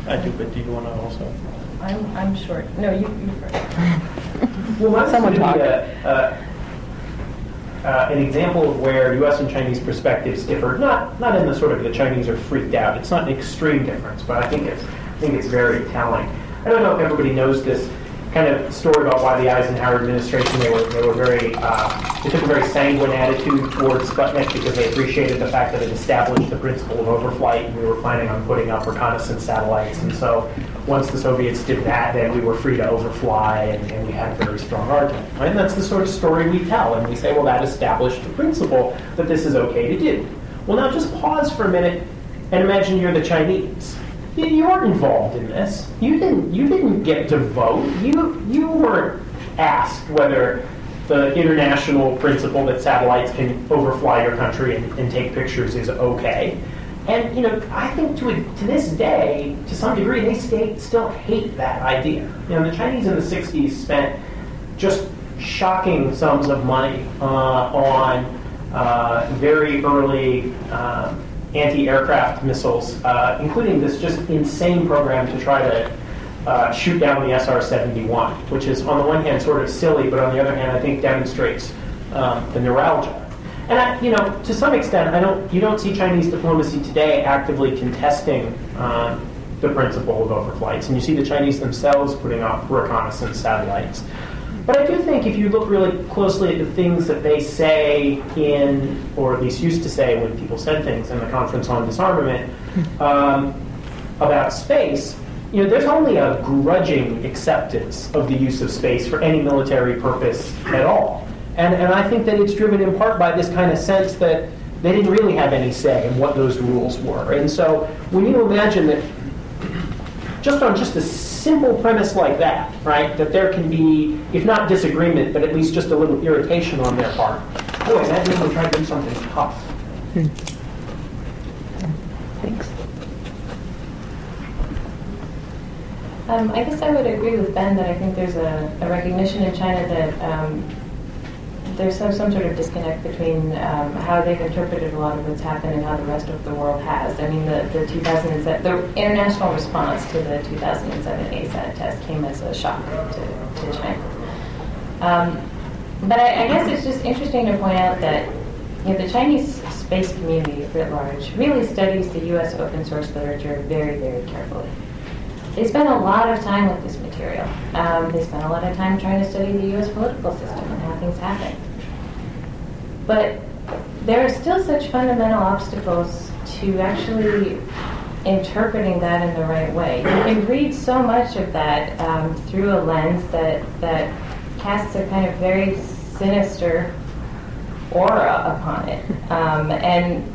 I do, but do you want to also? I'm, I'm short. No, you, you first. Well, that's Someone talk. a- a- uh, an example of where U.S. and Chinese perspectives differ. Not not in the sort of the Chinese are freaked out. It's not an extreme difference, but I think it's I think it's very telling. I don't know if everybody knows this kind of story about why the Eisenhower administration they were they were very uh, they took a very sanguine attitude towards Sputnik because they appreciated the fact that it established the principle of overflight and we were planning on putting up reconnaissance satellites. And so once the Soviets did that then we were free to overfly and, and we had a very strong argument. And that's the sort of story we tell and we say well that established the principle that this is okay to do. Well now just pause for a minute and imagine you're the Chinese you weren't involved in this. You didn't. You didn't get to vote. You you weren't asked whether the international principle that satellites can overfly your country and, and take pictures is okay. And you know, I think to to this day, to some degree, they stay, still hate that idea. You know, the Chinese in the '60s spent just shocking sums of money uh, on uh, very early. Uh, anti-aircraft missiles, uh, including this just insane program to try to uh, shoot down the SR-71, which is on the one hand sort of silly, but on the other hand I think demonstrates um, the neuralgia. And I, you know, to some extent, I don't. You don't see Chinese diplomacy today actively contesting uh, the principle of overflights, and you see the Chinese themselves putting up reconnaissance satellites. But I do think if you look really closely at the things that they say in, or at least used to say when people said things in the Conference on Disarmament um, about space, you know, there's only a grudging acceptance of the use of space for any military purpose at all. And, and I think that it's driven in part by this kind of sense that they didn't really have any say in what those rules were. And so when you imagine that just on just a simple premise like that, right, that there can be, if not disagreement, but at least just a little irritation on their part. Boy, that means we try to do something tough. Hmm. Thanks. Um, I guess I would agree with Ben that I think there's a, a recognition in China that um, there's some, some sort of disconnect between um, how they've interpreted a lot of what's happened and how the rest of the world has. I mean, the, the 2007, the international response to the 2007 ASAT test came as a shock to, to China. Um, but I, I, guess it's just interesting to point out that you know, the Chinese space community writ large really studies the U.S. open source literature very, very carefully. They spend a lot of time with this material. Um, they spend a lot of time trying to study the U.S. political system and how things happen. But there are still such fundamental obstacles to actually interpreting that in the right way. You can read so much of that um, through a lens that, that casts a kind of very sinister aura upon it. Um, and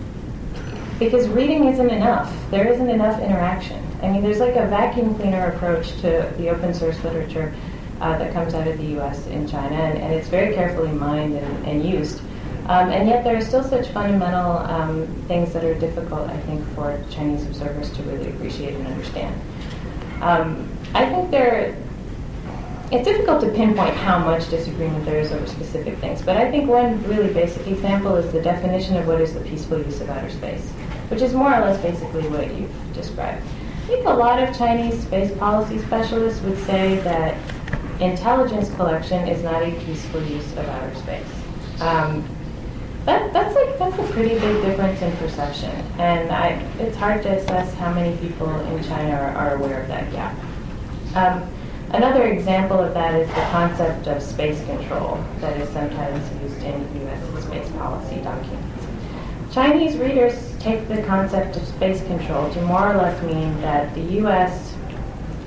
because reading isn't enough, there isn't enough interaction. I mean, there's like a vacuum cleaner approach to the open source literature uh, that comes out of the US in China, and, and it's very carefully mined and, and used. Um, and yet there are still such fundamental um, things that are difficult, I think, for Chinese observers to really appreciate and understand. Um, I think there, it's difficult to pinpoint how much disagreement there is over specific things, but I think one really basic example is the definition of what is the peaceful use of outer space, which is more or less basically what you've described. I think a lot of Chinese space policy specialists would say that intelligence collection is not a peaceful use of outer space. Um, that, that's like that's a pretty big difference in perception, and I, it's hard to assess how many people in China are, are aware of that gap. Um, another example of that is the concept of space control that is sometimes used in U.S. space policy documents. Chinese readers take the concept of space control to more or less mean that the U.S.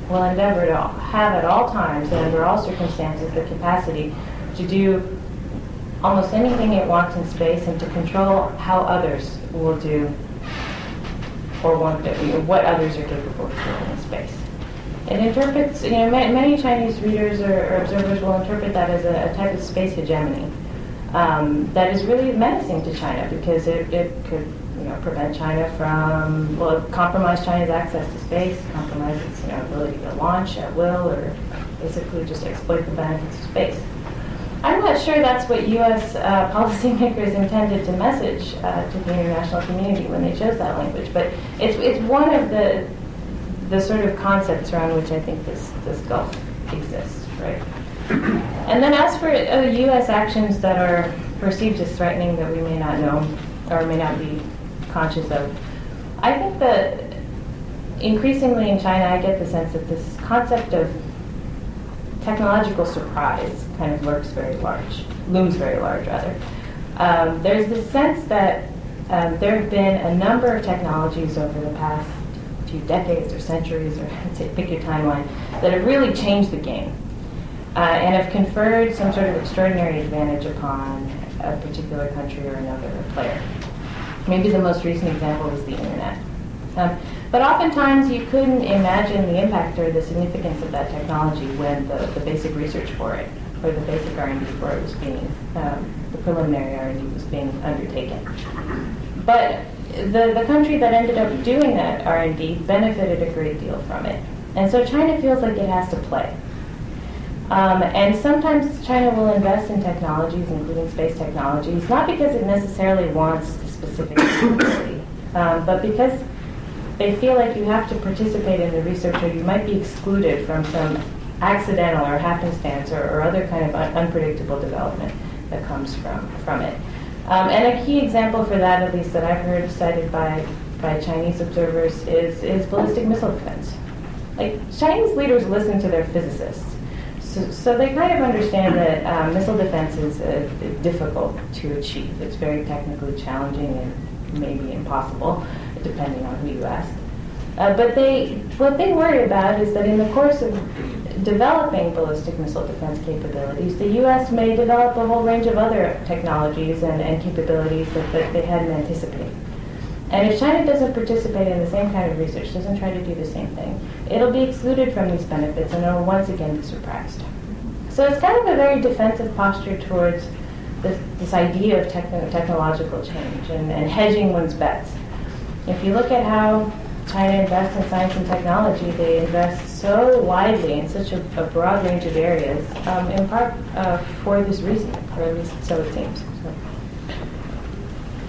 will endeavor to have at all times and under all circumstances the capacity to do almost anything it wants in space and to control how others will do or want what others are capable of doing in space. It interprets, you know, many Chinese readers or, or observers will interpret that as a, a type of space hegemony um, that is really menacing to China because it, it could, you know, prevent China from, well, compromise China's access to space, compromise its you know, ability to launch at will, or basically just exploit the benefits of space. I'm not sure that's what U.S. Uh, policymakers intended to message uh, to the international community when they chose that language, but it's, it's one of the, the sort of concepts around which I think this, this gulf exists, right? And then as for uh, U.S. actions that are perceived as threatening that we may not know or may not be conscious of, I think that increasingly in China, I get the sense that this concept of technological surprise kind of lurks very large, looms very large, rather. Um, there's this sense that um, there have been a number of technologies over the past few decades or centuries, or pick your timeline, that have really changed the game uh, and have conferred some sort of extraordinary advantage upon a particular country or another player. Maybe the most recent example is the internet. Um, but oftentimes you couldn't imagine the impact or the significance of that technology when the, the basic research for it or the basic R&D for it was being, um, the preliminary R&D was being undertaken. But the, the country that ended up doing that R&D benefited a great deal from it. And so China feels like it has to play. Um, and sometimes China will invest in technologies, including space technologies, not because it necessarily wants the specific capability, um, but because they feel like you have to participate in the research or you might be excluded from some accidental or happenstance or, or other kind of un- unpredictable development that comes from, from it. Um, and a key example for that, at least that I've heard cited by, by Chinese observers, is, is ballistic missile defense. Like, Chinese leaders listen to their physicists. So, so they kind of understand that um, missile defense is uh, difficult to achieve. It's very technically challenging and maybe impossible depending on who you ask. Uh, but they, what they worry about is that in the course of developing ballistic missile defense capabilities, the U.S. may develop a whole range of other technologies and, and capabilities that, that they hadn't anticipated. And if China doesn't participate in the same kind of research, doesn't try to do the same thing, it'll be excluded from these benefits and it'll once again be surprised. So it's kind of a very defensive posture towards this, this idea of techn- technological change and, and hedging one's bets. If you look at how China invests in science and technology, they invest so widely in such a, a broad range of areas, um, in part uh, for this reason, or at least so it seems. So.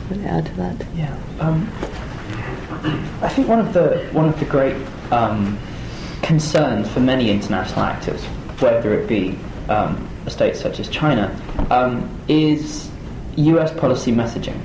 Want to add to that? Yeah. Um, I think one of the one of the great um, concerns for many international actors, whether it be um, a state such as China, um, is U.S. policy messaging.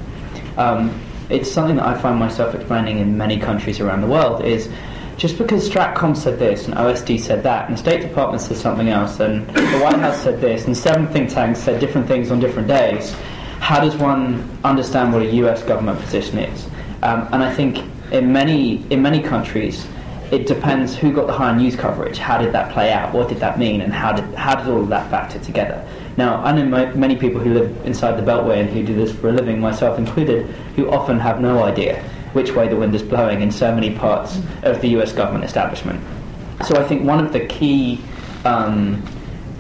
Um, it's something that I find myself explaining in many countries around the world is just because Stratcom said this and OSD said that and the State Department said something else and the White House said this and seven think tanks said different things on different days, how does one understand what a US government position is? Um, and I think in many in many countries it depends who got the higher news coverage. How did that play out? What did that mean? And how did how did all of that factor together? Now, I know my, many people who live inside the Beltway and who do this for a living, myself included, who often have no idea which way the wind is blowing in so many parts of the US government establishment. So I think one of the key um,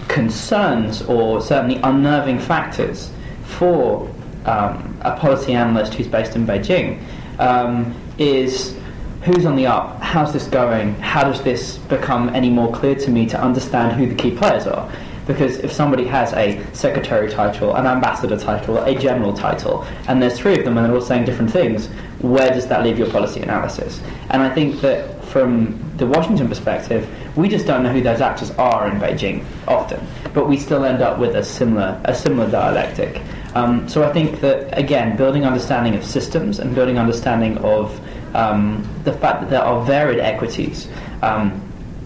concerns, or certainly unnerving factors, for um, a policy analyst who's based in Beijing um, is who's on the up, how's this going, how does this become any more clear to me to understand who the key players are. Because if somebody has a secretary title, an ambassador title, a general title, and there's three of them and they're all saying different things, where does that leave your policy analysis? And I think that from the Washington perspective, we just don't know who those actors are in Beijing often, but we still end up with a similar a similar dialectic. Um, so I think that again, building understanding of systems and building understanding of um, the fact that there are varied equities. Um,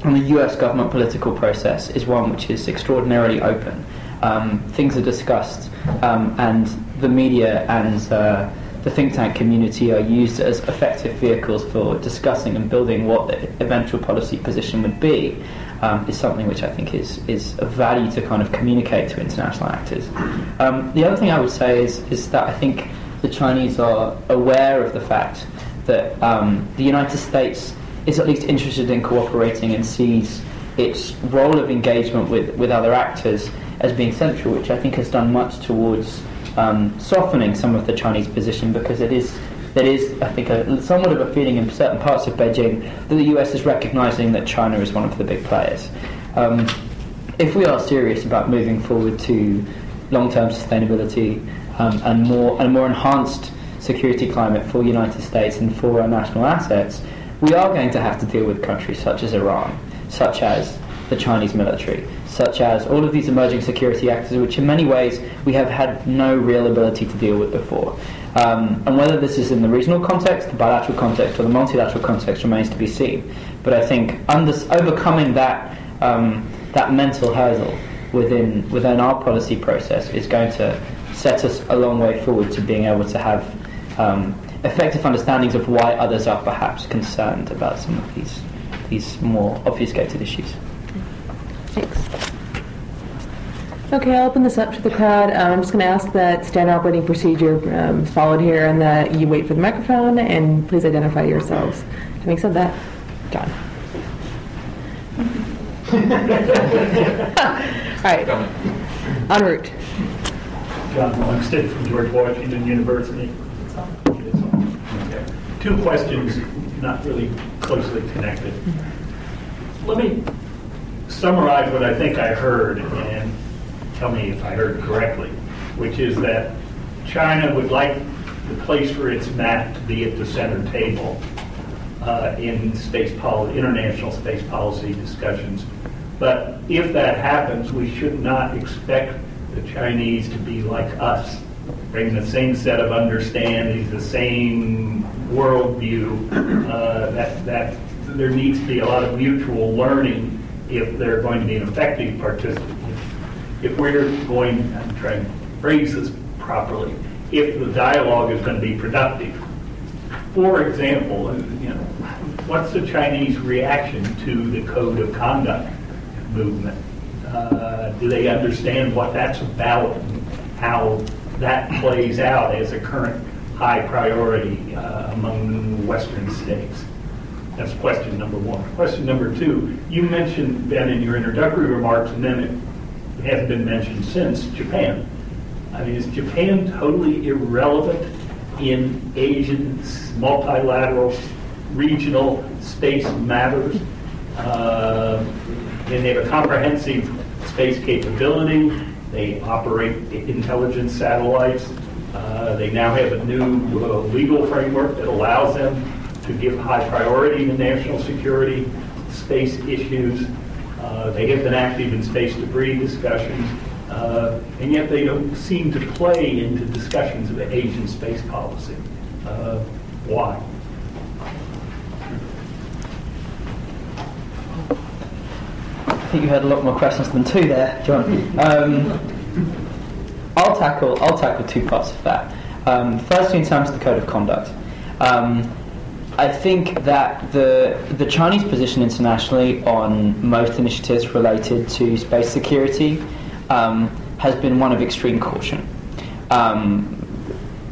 and the US government political process is one which is extraordinarily open. Um, things are discussed, um, and the media and uh, the think tank community are used as effective vehicles for discussing and building what the eventual policy position would be. Um, is something which I think is, is of value to kind of communicate to international actors. Um, the other thing I would say is, is that I think the Chinese are aware of the fact that um, the United States is at least interested in cooperating and sees its role of engagement with, with other actors as being central, which I think has done much towards um, softening some of the Chinese position because it is there is, I think, a, somewhat of a feeling in certain parts of Beijing that the US is recognizing that China is one of the big players. Um, if we are serious about moving forward to long-term sustainability um, and more and more enhanced security climate for the United States and for our national assets, we are going to have to deal with countries such as Iran, such as the Chinese military, such as all of these emerging security actors, which in many ways we have had no real ability to deal with before. Um, and whether this is in the regional context, the bilateral context, or the multilateral context remains to be seen. But I think under, overcoming that um, that mental hurdle within within our policy process is going to set us a long way forward to being able to have um, effective understandings of why others are perhaps concerned about some of these these more obfuscated issues. Thanks. Okay, I'll open this up to the crowd. Um, I'm just going to ask that standard operating procedure um, is followed here and that you wait for the microphone and please identify yourselves. Having said that, John. All right, en route. John Logsdon from George Washington University. Two questions, not really closely connected. Let me summarize what I think I heard and tell me if I heard correctly, which is that China would like the place for its map to be at the center table uh, in space policy, international space policy discussions. But if that happens, we should not expect the Chinese to be like us, bring the same set of understandings, the same worldview. Uh, that that there needs to be a lot of mutual learning if they're going to be an effective participant. If we're going, I'm trying to phrase this properly, if the dialogue is going to be productive. For example, you know, what's the Chinese reaction to the code of conduct movement? Uh, do they understand what that's about how that plays out as a current high priority uh, among Western states? That's question number one. Question number two, you mentioned, Ben, in your introductory remarks, and then it hasn't been mentioned since, Japan. I mean, is Japan totally irrelevant in Asian multilateral regional space matters? Uh, and they have a comprehensive space capability. They operate intelligence satellites. Uh, they now have a new uh, legal framework that allows them to give high priority to national security, space issues. Uh, they have been active in space debris discussions, uh, and yet they don't seem to play into discussions of Asian space policy. Uh, why? I think you had a lot more questions than two there, John. Um, I'll tackle I'll tackle two parts of that. Um, firstly, in terms of the code of conduct, um, I think that the the Chinese position internationally on most initiatives related to space security um, has been one of extreme caution. Um,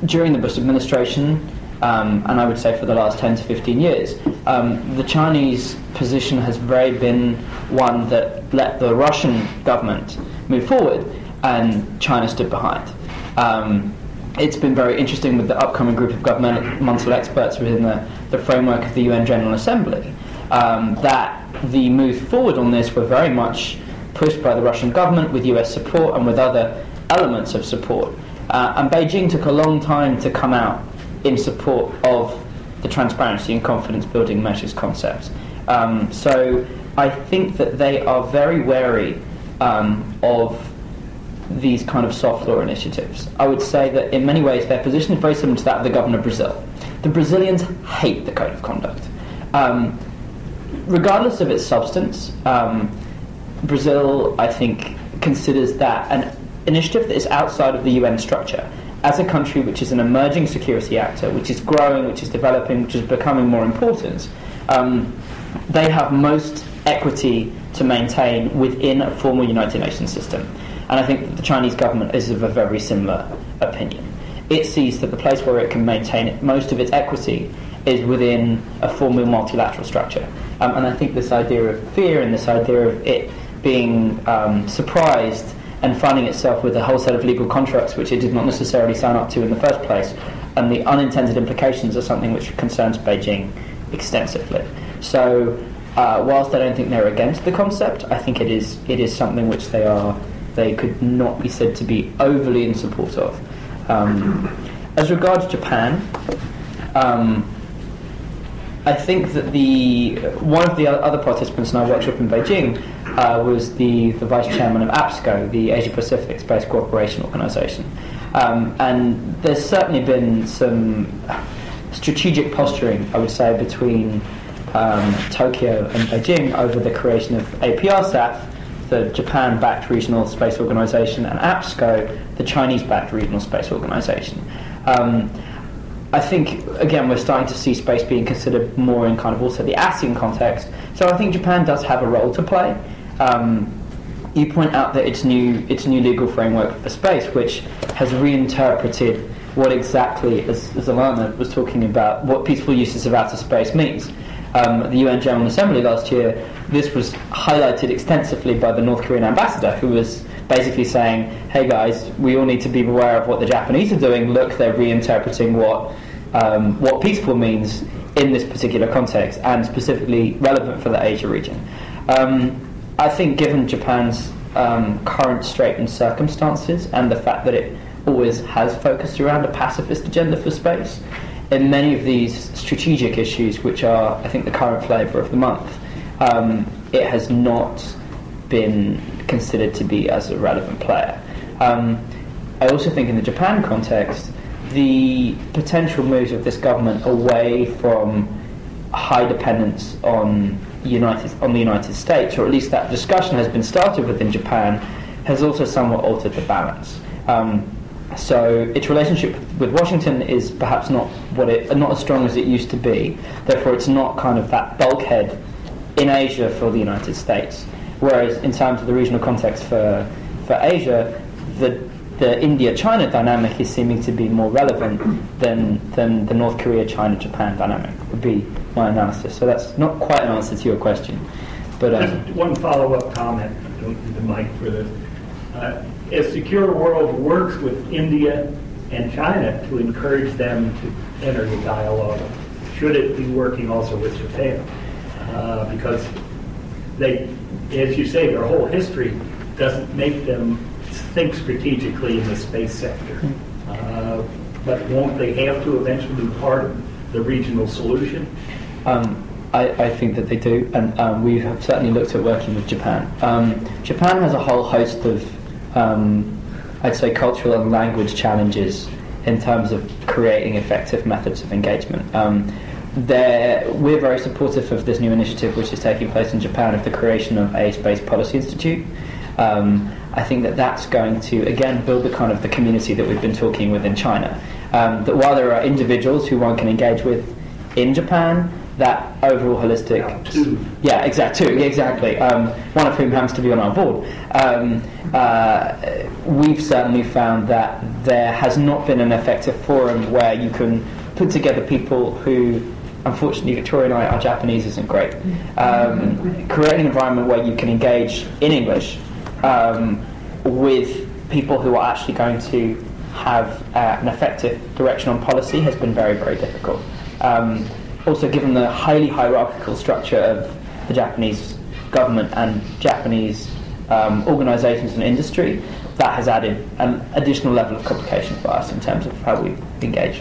during the Bush administration, um, and I would say for the last 10 to 15 years, um, the Chinese position has very been one that let the Russian government move forward and China stood behind. Um, it's been very interesting with the upcoming group of governmental experts within the, the framework of the UN General Assembly um, that the move forward on this were very much pushed by the Russian government with US support and with other elements of support. Uh, and Beijing took a long time to come out in support of the transparency and confidence building measures concept. Um, so I think that they are very wary um, of these kind of soft law initiatives. I would say that in many ways their position is very similar to that of the government of Brazil. The Brazilians hate the code of conduct. Um, regardless of its substance, um, Brazil, I think, considers that an initiative that is outside of the UN structure as a country which is an emerging security actor, which is growing, which is developing, which is becoming more important, um, they have most equity to maintain within a formal United Nations system. And I think the Chinese government is of a very similar opinion. It sees that the place where it can maintain most of its equity is within a formal multilateral structure. Um, and I think this idea of fear and this idea of it being um, surprised and finding itself with a whole set of legal contracts which it did not necessarily sign up to in the first place, and the unintended implications are something which concerns Beijing extensively. So, uh, whilst I don't think they're against the concept, I think it is it is something which they are they could not be said to be overly in support of. Um, as regards Japan, um, I think that the one of the other participants in our workshop in Beijing uh, was the, the vice chairman of APSCO, the Asia Pacific Space Cooperation Organization. Um, and there's certainly been some strategic posturing, I would say, between um, Tokyo and Beijing over the creation of APRSAF, the Japan backed regional space organization, and APSCO, the Chinese backed regional space organization. Um, I think again we're starting to see space being considered more in kind of also the ASEAN context. So I think Japan does have a role to play. Um, you point out that its new its new legal framework for space, which has reinterpreted what exactly, as, as Alanna was talking about, what peaceful uses of outer space means. Um, the UN General Assembly last year, this was highlighted extensively by the North Korean ambassador, who was basically saying, "Hey guys, we all need to be aware of what the Japanese are doing. Look, they're reinterpreting what um, what peaceful means in this particular context, and specifically relevant for the Asia region." Um, I think, given Japan's um, current straitened circumstances and the fact that it always has focused around a pacifist agenda for space, in many of these strategic issues, which are, I think, the current flavour of the month, um, it has not been considered to be as a relevant player. Um, I also think, in the Japan context, the potential moves of this government away from high dependence on United on the United States, or at least that discussion has been started within Japan, has also somewhat altered the balance. Um, so its relationship with Washington is perhaps not what it not as strong as it used to be. Therefore, it's not kind of that bulkhead in Asia for the United States. Whereas in terms of the regional context for for Asia, the the India-China dynamic is seeming to be more relevant than than the North Korea-China-Japan dynamic would be my analysis. So that's not quite an answer to your question. But um, Just one follow-up comment. I Don't need the mic for this. Uh, as Secure World works with India and China to encourage them to enter the dialogue, should it be working also with Japan? Uh, because they, as you say, their whole history doesn't make them think strategically in the space sector. Uh, but won't they have to eventually be part of the regional solution? Um, I, I, think that they do, and um, we have certainly looked at working with Japan. Um, Japan has a whole host of, um, I'd say, cultural and language challenges in terms of creating effective methods of engagement. Um, we're very supportive of this new initiative, which is taking place in Japan, of the creation of a space policy institute. Um, I think that that's going to again build the kind of the community that we've been talking with in China. Um, that while there are individuals who one can engage with in Japan, that overall holistic. Yeah, exactly. Two, exactly. Um, one of whom happens to be on our board. Um, uh, we've certainly found that there has not been an effective forum where you can put together people who. Unfortunately, Victoria and I, our Japanese isn't great. Um, create an environment where you can engage in English um, with people who are actually going to have uh, an effective direction on policy has been very, very difficult. Um, also given the highly hierarchical structure of the Japanese government and Japanese um, organisations and industry, that has added an additional level of complication for us in terms of how we engage.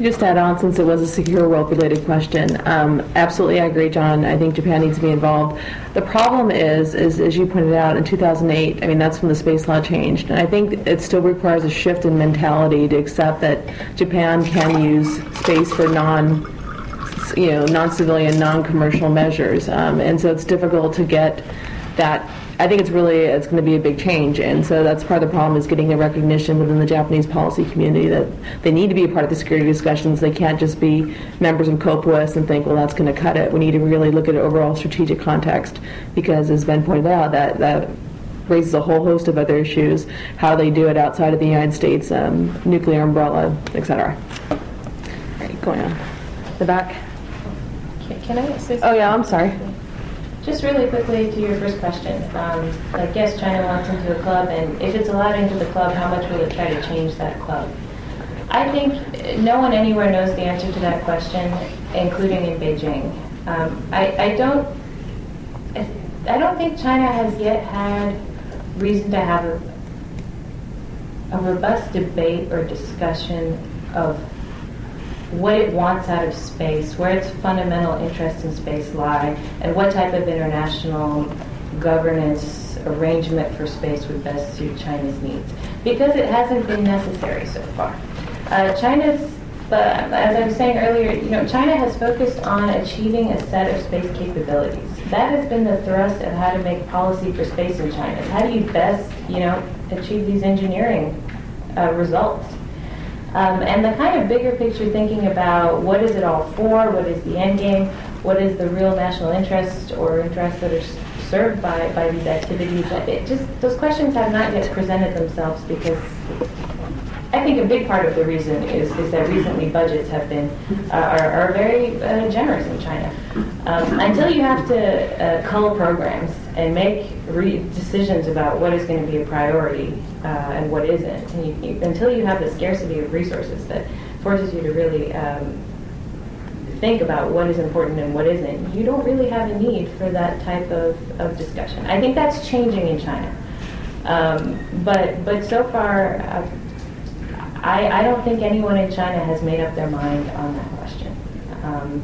Just add on, since it was a secure world related question, um, absolutely I agree, John. I think Japan needs to be involved. The problem is, is, as you pointed out, in 2008, I mean, that's when the space law changed. And I think it still requires a shift in mentality to accept that Japan can use space for non you know, non-civilian, non-commercial measures, um, and so it's difficult to get that. I think it's really it's going to be a big change, and so that's part of the problem is getting the recognition within the Japanese policy community that they need to be a part of the security discussions. They can't just be members of COPUOS and think, well, that's going to cut it. We need to really look at overall strategic context because, as Ben pointed out, that that raises a whole host of other issues, how they do it outside of the United States, um, nuclear umbrella, etc. All right, going on. The back. Can I say Oh, yeah, I'm sorry. Just really quickly to your first question. Um, like, yes, China wants into a club, and if it's allowed into the club, how much will it try to change that club? I think no one anywhere knows the answer to that question, including in Beijing. Um, I, I don't. I don't think China has yet had reason to have a, a robust debate or discussion of what it wants out of space, where its fundamental interests in space lie, and what type of international governance arrangement for space would best suit China's needs because it hasn't been necessary so far. Uh, China's, uh, as I was saying earlier, you know, China has focused on achieving a set of space capabilities. That has been the thrust of how to make policy for space in China. How do you best, you know, achieve these engineering uh, results? Um, and the kind of bigger picture thinking about what is it all for, what is the end game, what is the real national interest or interests that are served by, by these activities, it just those questions have not yet presented themselves because I think a big part of the reason is, is that recently budgets have been uh, are, are very uh, generous in China. Um, until you have to uh, cull programs and make decisions about what is going to be a priority uh, and what isn't, and you, you, until you have the scarcity of resources that forces you to really um, think about what is important and what isn't, you don't really have a need for that type of, of discussion. I think that's changing in China. Um, but but so far, uh, I, I don't think anyone in China has made up their mind on that question. Um,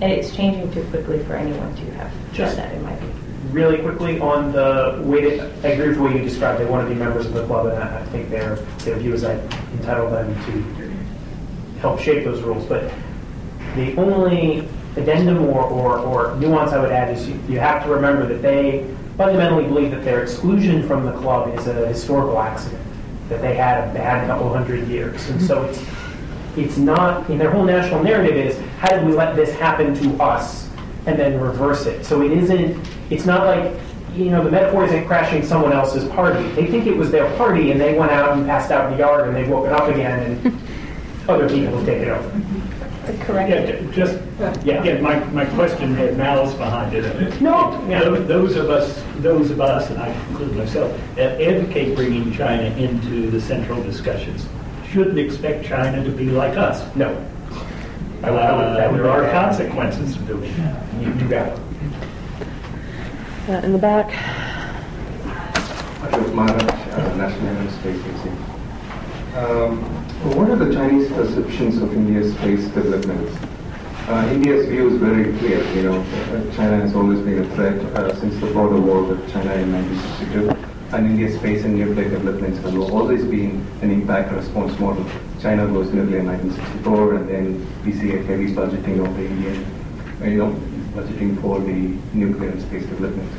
and it's changing too quickly for anyone to have Just- that, in my view. really quickly on the way that I agree with the way you described. They want to be members of the club, and I I think their their view is that entitle them to help shape those rules. But the only addendum or, or, or nuance I would add is you, you have to remember that they fundamentally believe that their exclusion from the club is a historical accident, that they had a bad couple hundred years. And so it's, it's not, their whole national narrative is how did we let this happen to us and then reverse it? So it isn't, it's not like, you know, the metaphor isn't crashing someone else's party. They think it was their party and they went out and passed out in the yard and they woke it up again and other people have taken over. Correct. Yeah, ju- just, Yeah. again, my, my question had malice behind it. No, yeah. Tho- Those of us, those of us, and I include myself, that advocate bringing China into the central discussions, shouldn't expect China to be like us. No. I would- I would- that Uh, would There are consequences to doing that. You do that. Uh, in the back. Ashok Maharaj, uh, National Aerospace Agency. Um, what are the Chinese perceptions of India's space development? Uh, India's view is very clear. You know, uh, China has always been a threat uh, since the border war with China in 1962, and India's space and nuclear developments have always been an impact response model. China goes nuclear in 1964, and then we see a heavy budgeting of the Indian, uh, you know, budgeting for the nuclear and space development.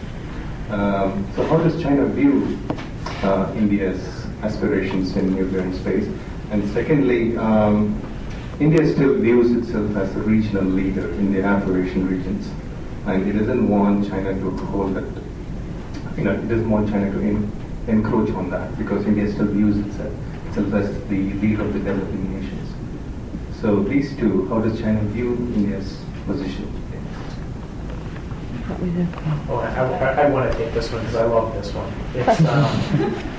Um, so how does China view uh, India's aspirations in nuclear and space? And secondly, um, India still views itself as a regional leader in the Afro-Asian regions, and it doesn't want China to hold it. You know, it doesn't want China to en- encroach on that because India still views itself, itself as the leader of the developing nations. So these two, how does China view India's position? What. Oh, I, I, I want to take this one because I love this one. It's, um,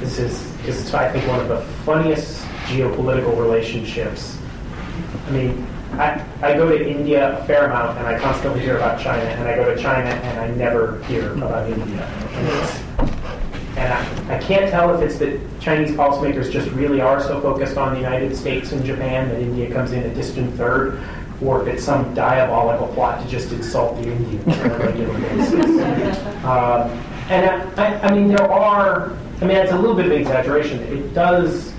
this is, this is, I think, one of the funniest geopolitical relationships. I mean, I, I go to India a fair amount and I constantly hear about China, and I go to China and I never hear about India. And, and I, I can't tell if it's that Chinese policymakers just really are so focused on the United States and Japan that India comes in a distant third, or if it's some diabolical plot to just insult the Indians on a regular basis. Um, and I, I, I mean, there are, I mean, it's a little bit of an exaggeration. It does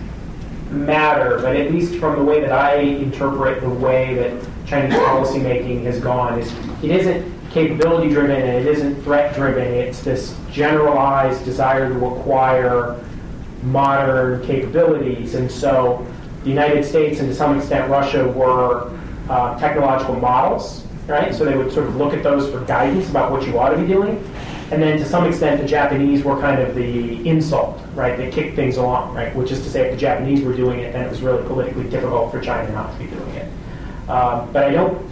matter, but at least from the way that I interpret the way that Chinese policymaking has gone, is it isn't capability driven and it isn't threat driven. It's this generalized desire to acquire modern capabilities. And so the United States and to some extent Russia were uh, technological models, right? So they would sort of look at those for guidance about what you ought to be doing. And then to some extent, the Japanese were kind of the insult, right? They kicked things along, right? Which is to say, if the Japanese were doing it, then it was really politically difficult for China not to be doing it. Um, but I don't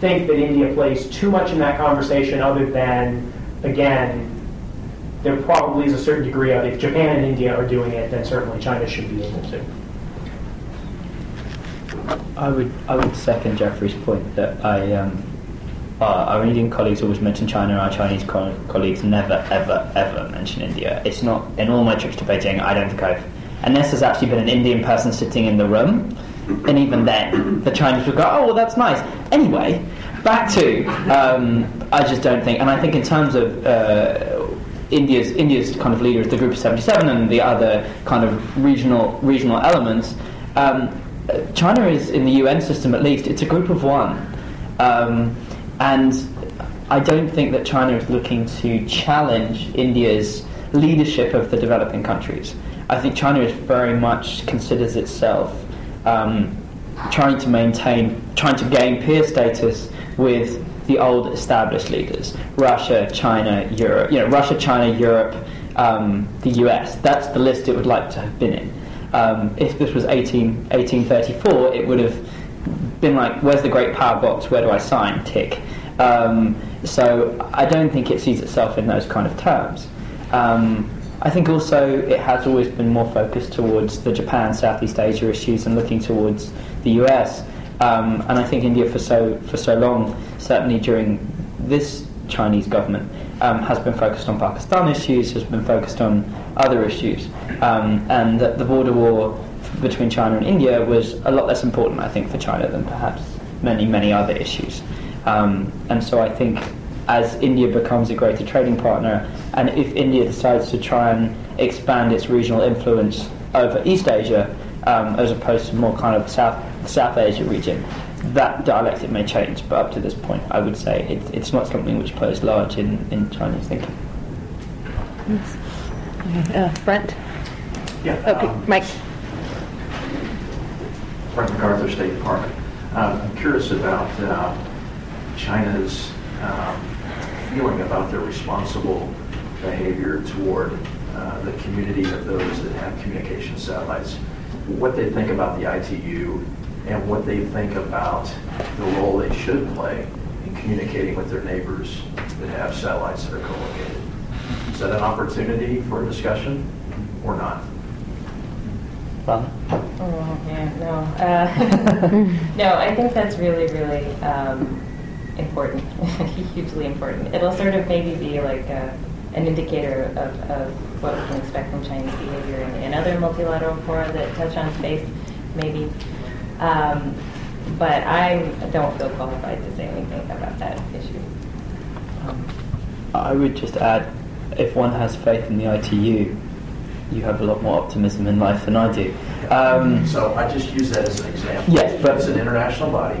think that India plays too much in that conversation other than, again, there probably is a certain degree of if Japan and India are doing it, then certainly China should be able to. I would I would second Jeffrey's point that I um, uh, our Indian colleagues always mention China, our Chinese co- colleagues never ever ever mention India. It's not in all my trips to Beijing. I don't think I've unless there's actually been an Indian person sitting in the room, and even then the Chinese would go, oh well that's nice. Anyway, back to um, I just don't think, and I think in terms of uh, India's India's kind of leader is the Group of 77 and the other kind of regional regional elements. Um, China is in the UN system at least. It's a group of one, um, and I don't think that China is looking to challenge India's leadership of the developing countries. I think China is very much considers itself um, trying to maintain, trying to gain peer status with the old established leaders Russia, China, Europe. You know, Russia, China, Europe, um, the US. That's the list it would like to have been in. Um, if this was 18, 1834, it would have been like, where's the great power box? Where do I sign? Tick. Um, so I don't think it sees itself in those kind of terms. Um, I think also it has always been more focused towards the Japan, Southeast Asia issues and looking towards the US. Um, and I think India for so for so long, certainly during this Chinese government, um, has been focused on Pakistan issues, has been focused on other issues, um, and that the border war between China and India was a lot less important, I think, for China than perhaps many many other issues. Um, and so I think as India becomes a greater trading partner, and if India decides to try and expand its regional influence over East Asia, um, as opposed to more kind of South South Asia region, that dialectic may change. But up to this point, I would say it, it's not something which plays large in, in Chinese thinking. Yes. Okay, uh, Brent? Yeah. Okay, um, Mike. Brent MacArthur State Park. Um, I'm curious about uh, China's um, feeling about their responsible behavior toward uh, the community of those that have communication satellites. What they think about the ITU and what they think about the role they should play in communicating with their neighbors that have satellites that are co-located. Is that an opportunity for discussion or not? Well, Oh, yeah, no. Uh, no, I think that's really, really um, important, hugely important. It'll sort of maybe be like a, an indicator of, of what we can expect from Chinese behavior in, in other multilateral fora that touch on space, maybe. Um, but I don't feel qualified to say anything about that issue. Um, I would just add, if one has faith in the ITU, you have a lot more optimism in life than I do. Um, So I just use that as an example. Yes, but- It's an international body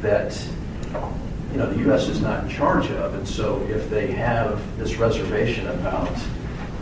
that, you know, the U.S. is not in charge of, and so if they have this reservation about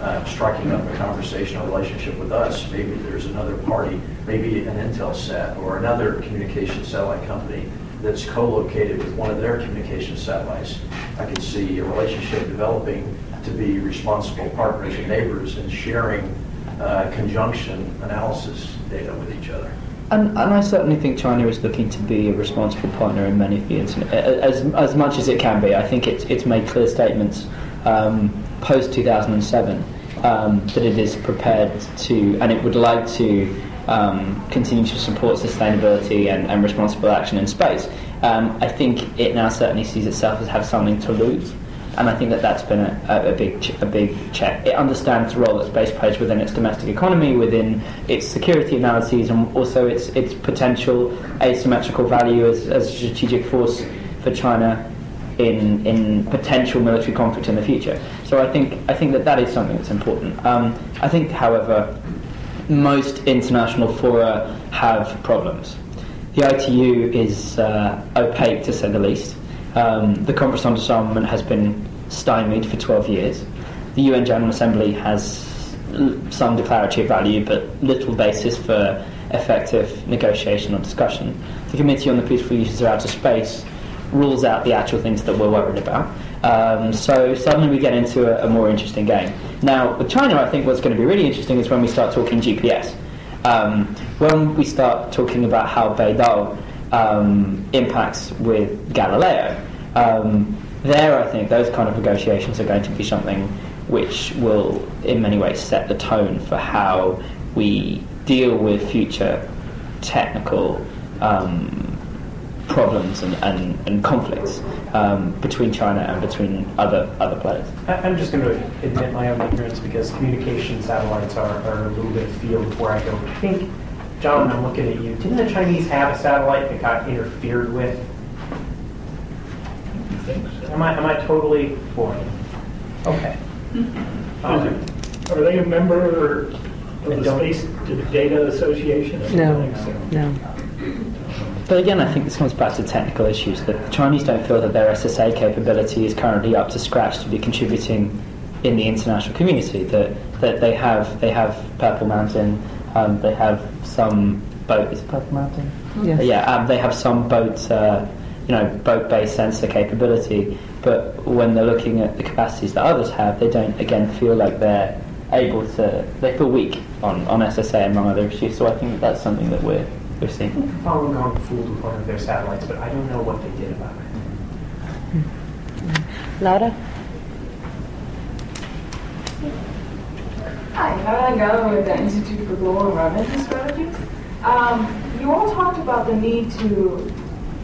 uh, striking up a conversation or relationship with us, maybe there's another party, maybe an Intelsat or another communication satellite company that's co-located with one of their communication satellites. I can see a relationship developing to be responsible partners and neighbors and sharing uh, conjunction analysis data with each other. And, and I certainly think China is looking to be a responsible partner in many the incidents, as, as much as it can be. I think it's, it's made clear statements um, post 2007 um, that it is prepared to, and it would like to um, continue to support sustainability and, and responsible action in space. Um, I think it now certainly sees itself as have something to lose. And I think that that's been a, a, big a big check. It understands the role that space plays within its domestic economy, within its security analyses, and also its its potential asymmetrical value as, as a strategic force for China in in potential military conflict in the future. So I think I think that that is something that's important. Um, I think, however, most international fora have problems. The ITU is uh, opaque to say the least. Um, the Conference on Disarmament has been stymied for 12 years. The UN General Assembly has some declarative value but little basis for effective negotiation or discussion. The Committee on the Peaceful Uses of Outer Space rules out the actual things that we're worried about. Um, so suddenly we get into a, a more interesting game. Now, with China, I think what's going to be really interesting is when we start talking GPS. Um, when we start talking about how Beidou um, impacts with Galileo, um, there I think those kind of negotiations are going to be something which will, in many ways, set the tone for how we deal with future technical um, problems and, and, and conflicts um, between China and between other other players. I'm just going to admit my own ignorance because communication satellites are, are a little bit a field where I don't think, John, I'm looking at you. Didn't the Chinese have a satellite that got interfered with? Am I, am I totally boring? Okay. Um, Are they a member of the don't- Space Data Association? I don't No, think so. no. But again, I think this comes back to technical issues. That The Chinese don't feel that their SSA capability is currently up to scratch to be contributing in the international community. That that they have they have Purple Mountain, um, they have some boat. Is it Purple Mountain? Yes. Yeah, um, they have some boat, uh, you know, boat-based sensor capability. But when they're looking at the capacities that others have, they don't again feel like they're able to. They feel weak on, on SSA among other issues. So I think that's something that we're we're seeing. Falun Gong fooled with one of their satellites, but I don't know what they did about it. Laura? Hi, Caroline Gallo with the Institute for Global Environmental Strategies. Um, you all talked about the need to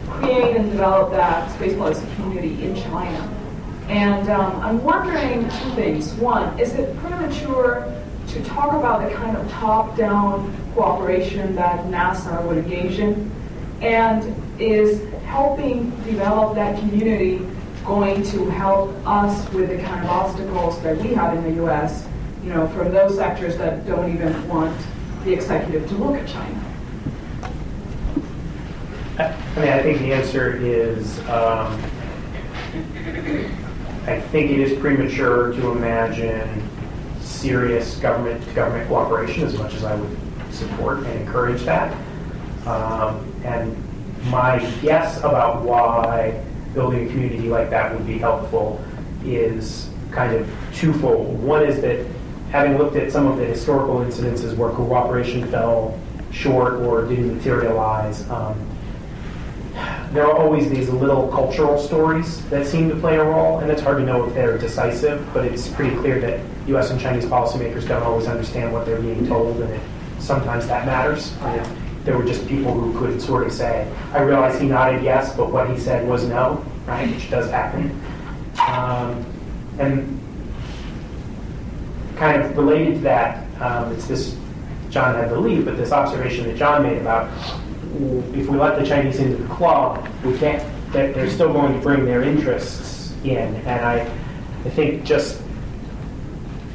create and develop that space policy community in China. And um, I'm wondering two things. One, is it premature to talk about the kind of top-down cooperation that NASA would engage in? And is helping develop that community going to help us with the kind of obstacles that we have in the U.S., you know, from those sectors that don't even want the executive to look at China? I mean, I think the answer is, um, I think it is premature to imagine serious government-to-government cooperation as much as I would support and encourage that. Um, and my guess about why building a community like that would be helpful is kind of twofold. One is that having looked at some of the historical incidences where cooperation fell short or didn't materialize, um, there are always these little cultural stories that seem to play a role, and it's hard to know if they're decisive, but it's pretty clear that US and Chinese policymakers don't always understand what they're being told, and it, sometimes that matters. If there were just people who could sort of say, I realize he nodded yes, but what he said was no, right, which does happen. Um, and kind of related to that, um, it's this, John had to leave, but this observation that John made about if we let the Chinese into the club, we can't, they're, they're still going to bring their interests in. And I, I think just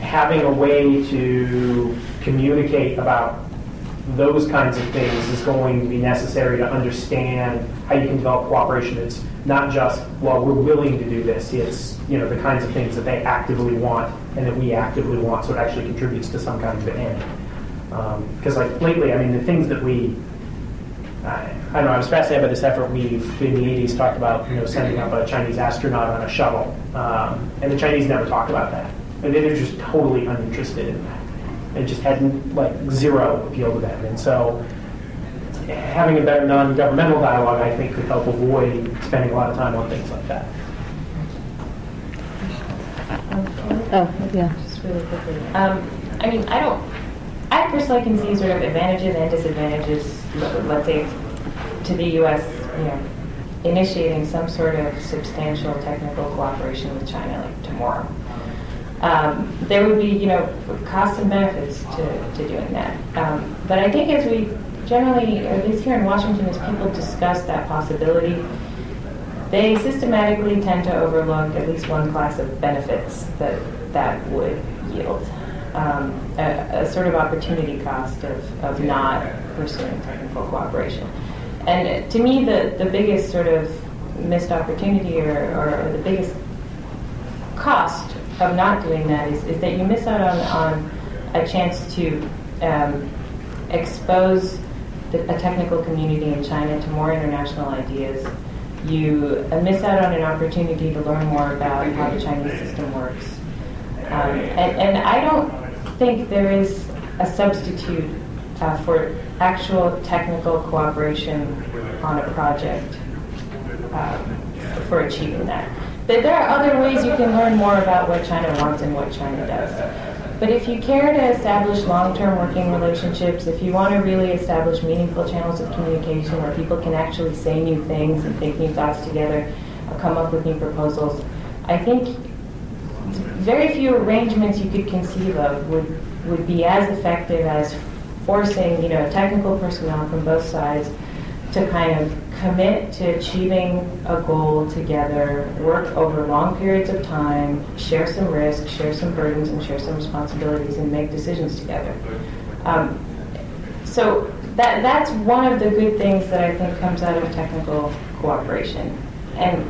having a way to communicate about those kinds of things is going to be necessary to understand how you can develop cooperation. It's not just, well, we're willing to do this. It's, you know, the kinds of things that they actively want and that we actively want, so it actually contributes to some kind of an end. Because, like, lately, I mean, the things that we I I don't know. I was fascinated by this effort. we've, in the 80s, talked about you know sending up a Chinese astronaut on a shuttle, um, and the Chinese never talked about that. And they're just totally uninterested in that. It just had like zero appeal to them. And so, having a better non-governmental dialogue, I think, could help avoid spending a lot of time on things like that. Oh, yeah. Just really quickly. Um, I mean, I don't, I personally can see sort of advantages and disadvantages, let- let's say, to the U.S., you know, initiating some sort of substantial technical cooperation with China, like tomorrow. Um, there would be, you know, costs and benefits to, to doing that. Um, but I think as we generally, at least here in Washington, as people discuss that possibility, they systematically tend to overlook at least one class of benefits that that would yield. Um, a, a sort of opportunity cost of, of not pursuing technical cooperation. And to me, the, the biggest sort of missed opportunity or, or, the biggest cost of not doing that is, is that you miss out on, on a chance to um, expose a technical community in China to more international ideas. You uh, miss out on an opportunity to learn more about how the Chinese system works. Um, and, and I don't think there is a substitute uh, for actual technical cooperation on a project um, for achieving that. But there are other ways you can learn more about what China wants and what China does. But if you care to establish long-term working relationships, if you want to really establish meaningful channels of communication where people can actually say new things and think new thoughts together, or come up with new proposals, I think very few arrangements you could conceive of would, would be as effective as forcing, you know, technical personnel from both sides to kind of commit to achieving a goal together, work over long periods of time, share some risks, share some burdens, and share some responsibilities, and make decisions together. Um, so that that's one of the good things that I think comes out of technical cooperation, and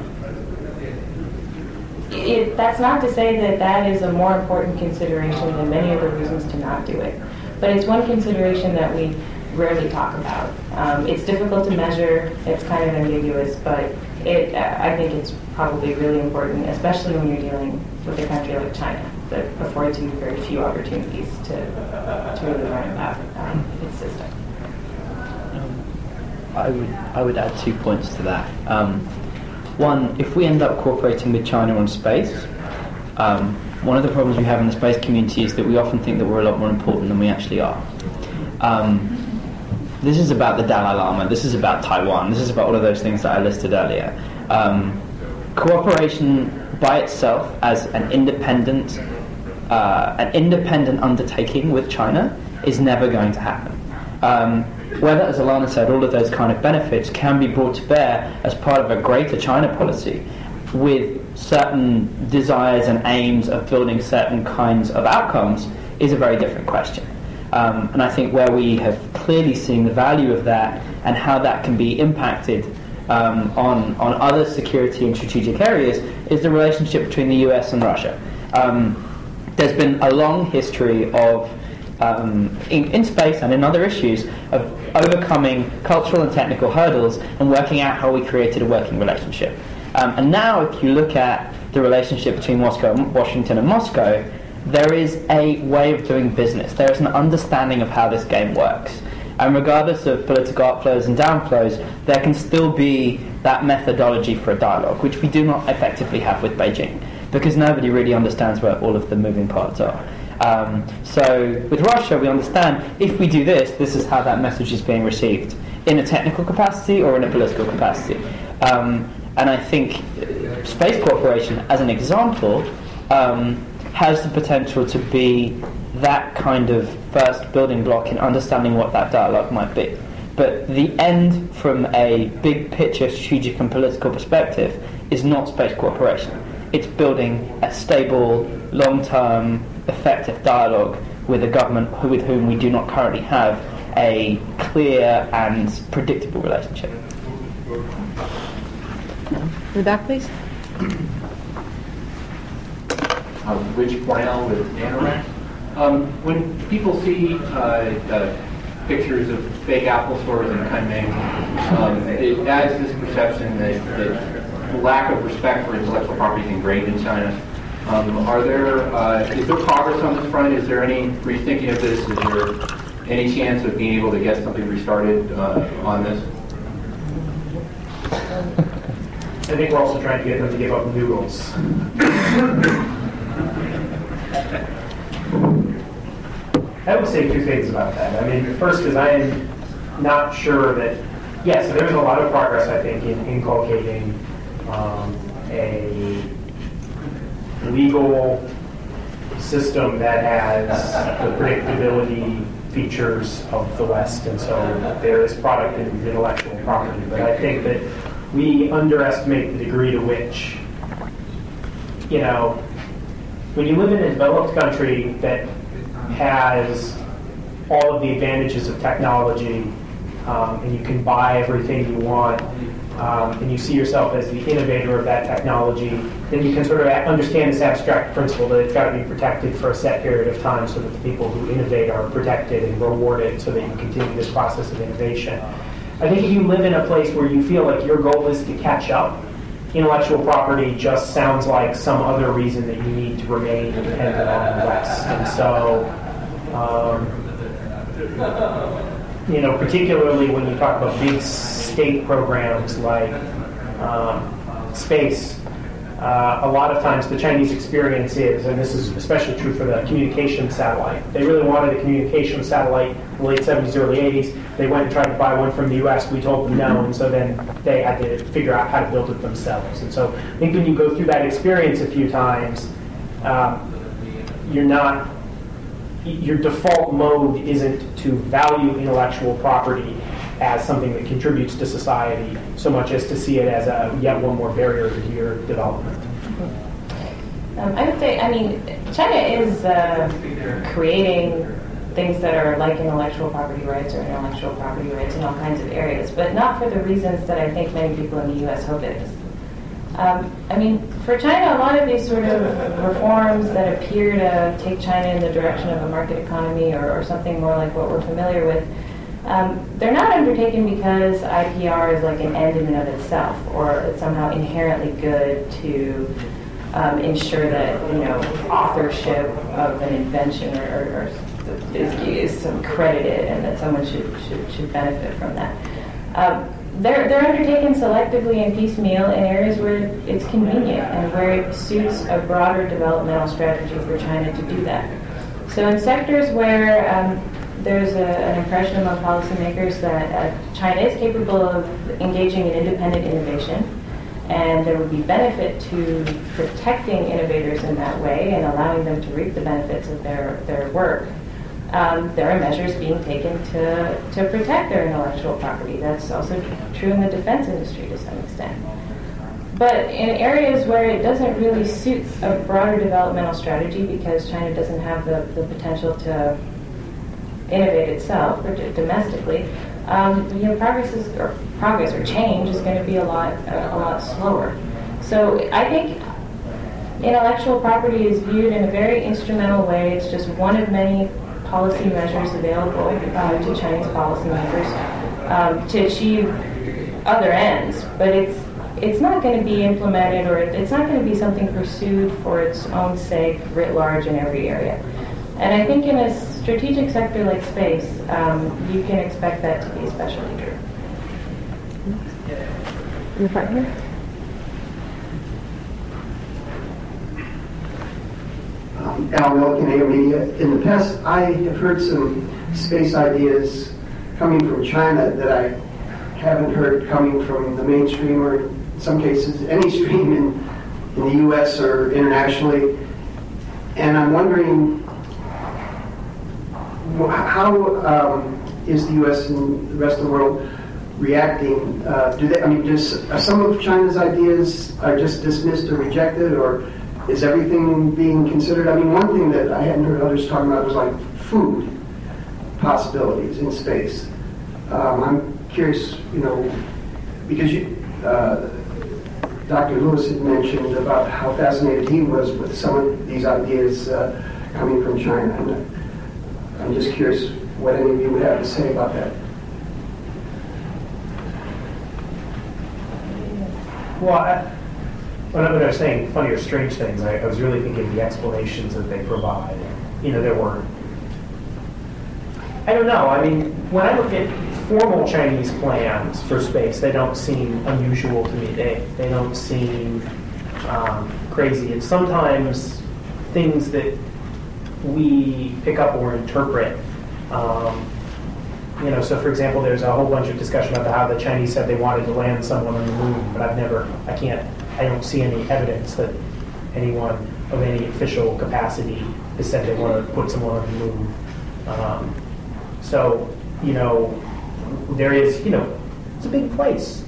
it, that's not to say that that is a more important consideration than many of the reasons to not do it, but it's one consideration that we rarely talk about. Um, it's difficult to measure, it's kind of ambiguous, but it, I think it's probably really important, especially when you're dealing with a country like China that affords you very few opportunities to, to really learn about um, its system. I would, I would add two points to that. Um, one, if we end up cooperating with China on space, um, one of the problems we have in the space community is that we often think that we're a lot more important than we actually are. Um, this is about the Dalai Lama, this is about Taiwan, this is about all of those things that I listed earlier. Um, cooperation by itself as an independent, uh, an independent undertaking with China is never going to happen. Um, whether, as Alanna said, all of those kind of benefits can be brought to bear as part of a greater China policy with certain desires and aims of building certain kinds of outcomes is a very different question. Um, and I think where we have clearly seen the value of that and how that can be impacted um, on, on other security and strategic areas is the relationship between the US and Russia. Um, there's been a long history of, um, in, in, space and in other issues, of overcoming cultural and technical hurdles and working out how we created a working relationship. Um, and now, if you look at the relationship between Moscow, Washington, and Moscow, there is a way of doing business. There is an understanding of how this game works. And regardless of political upflows and downflows, there can still be that methodology for a dialogue, which we do not effectively have with Beijing, because nobody really understands where all of the moving parts are. Um, so with Russia, we understand if we do this, this is how that message is being received in a technical capacity or in a political capacity. Um, and I think space cooperation, as an example, um, has the potential to be that kind of first building block in understanding what that dialogue might be. But the end from a big picture strategic and political perspective is not space cooperation. It's building a stable, long term, effective dialogue with a government with whom we do not currently have a clear and predictable relationship. In back, please. Uh, Rich Brown with Anorak. Um, when people see uh, uh, pictures of fake Apple stores in Kunming, um, it adds this perception that, that lack of respect for intellectual property is ingrained in China. Um, are there uh, is there progress on this front? Is there any rethinking of this? Is there any chance of being able to get something restarted uh, on this? I think we're also trying to get them to give up noodles. I would say two things about that. I mean, first is I am not sure that, yes, there's a lot of progress, I think, in inculcating um, a legal system that has the predictability features of the West, and so there is product and intellectual property. But I think that we underestimate the degree to which, you know, when you live in a developed country that has all of the advantages of technology um, and you can buy everything you want um, and you see yourself as the innovator of that technology, then you can sort of understand this abstract principle that it's got to be protected for a set period of time so that the people who innovate are protected and rewarded so that you continue this process of innovation. I think if you live in a place where you feel like your goal is to catch up, intellectual property just sounds like some other reason that you need to remain dependent on the West. And so, um, you know, particularly when you talk about big state programs like um, space, uh, a lot of times the Chinese experience is, and this is especially true for the communication satellite, they really wanted a communication satellite in the late 70s, early 80s. They went and tried to buy one from the US. We told them no, and so then they had to figure out how to build it themselves. And so I think when you go through that experience a few times, um, you're not, your default mode isn't to value intellectual property as something that contributes to society so much as to see it as a yet one more barrier to your development. Um, I would say, I mean, China is uh, creating things that are like intellectual property rights or intellectual property rights in all kinds of areas, but not for the reasons that I think many people in the U.S. hope it is. Um, I mean, for China, a lot of these sort of reforms that appear to take China in the direction of a market economy or, or something more like what we're familiar with, um, they're not undertaken because IPR is like an end in and of itself or it's somehow inherently good to um, ensure that you know authorship of an invention or, or, or is, is credited and that someone should, should, should benefit from that. Um, they're, they're undertaken selectively and piecemeal in areas where it's convenient and where it suits a broader developmental strategy for China to do that. So in sectors where um, there's a, an impression among policymakers that uh, China is capable of engaging in independent innovation, and there would be benefit to protecting innovators in that way and allowing them to reap the benefits of their, their work um, there are measures being taken to, to protect their intellectual property. That's also true in the defense industry to some extent. But in areas where it doesn't really suit a broader developmental strategy because China doesn't have the, the potential to innovate itself or domestically, um, you know, progress is, or progress or change is going to be a lot a, a lot slower. So I think intellectual property is viewed in a very instrumental way. It's just one of many policy measures available uh, to Chinese policymakers um, to achieve other ends, but it's it's not going to be implemented or it's not going to be something pursued for its own sake writ large in every area. And I think in a strategic sector like space, um, you can expect that to be especially true. In the front here. um, Al Milliken, Media. In the past, I have heard some space ideas coming from China that I haven't heard coming from the mainstream or in some cases any stream in, in the U.S. or internationally. And I'm wondering how um, is the U.S. and the rest of the world reacting? Uh, do they? I mean, just are some of China's ideas are just dismissed or rejected, or is everything being considered? I mean, one thing that I hadn't heard others talking about was like food possibilities in space. Um, I'm curious, you know, because you, uh, Dr. Lewis had mentioned about how fascinated he was with some of these ideas uh, coming from China. I'm just curious what any of you would have to say about that. Well, I, when I was saying funny or strange things, I, I was really thinking the explanations that they provide. You know, there were. I don't know. I mean, when I look at formal Chinese plans for space, they don't seem unusual to me. They they don't seem um, crazy. And sometimes things that we pick up or interpret. Um, you know, so for example, there's a whole bunch of discussion about how the Chinese said they wanted to land someone on the moon, but I've never, I can't I don't see any evidence that anyone of any official capacity has said they want to put someone on the moon. Um, so, you know, there is, you know, it's a big place.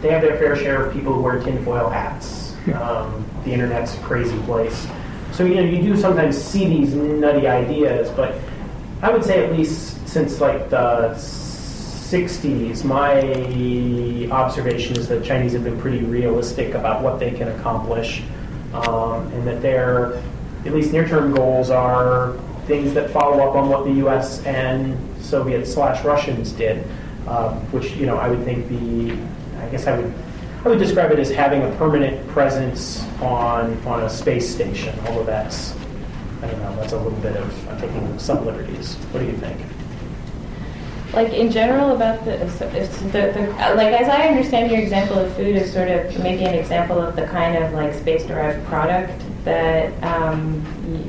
They have their fair share of people who wear tinfoil hats. Um, the internet's a crazy place. So, you know, you do sometimes see these nutty ideas, but I would say at least since like the 60s, my observation is that Chinese have been pretty realistic about what they can accomplish, um, and that their at least near-term goals are things that follow up on what the U.S. and Soviet slash Russians did, uh, which you know I would think the I guess I would I would describe it as having a permanent presence on on a space station. Although that's I don't know, that's a little bit of I'm taking some liberties. What do you think? like in general about the, the, the, like as I understand your example of food is sort of maybe an example of the kind of like space derived product that um,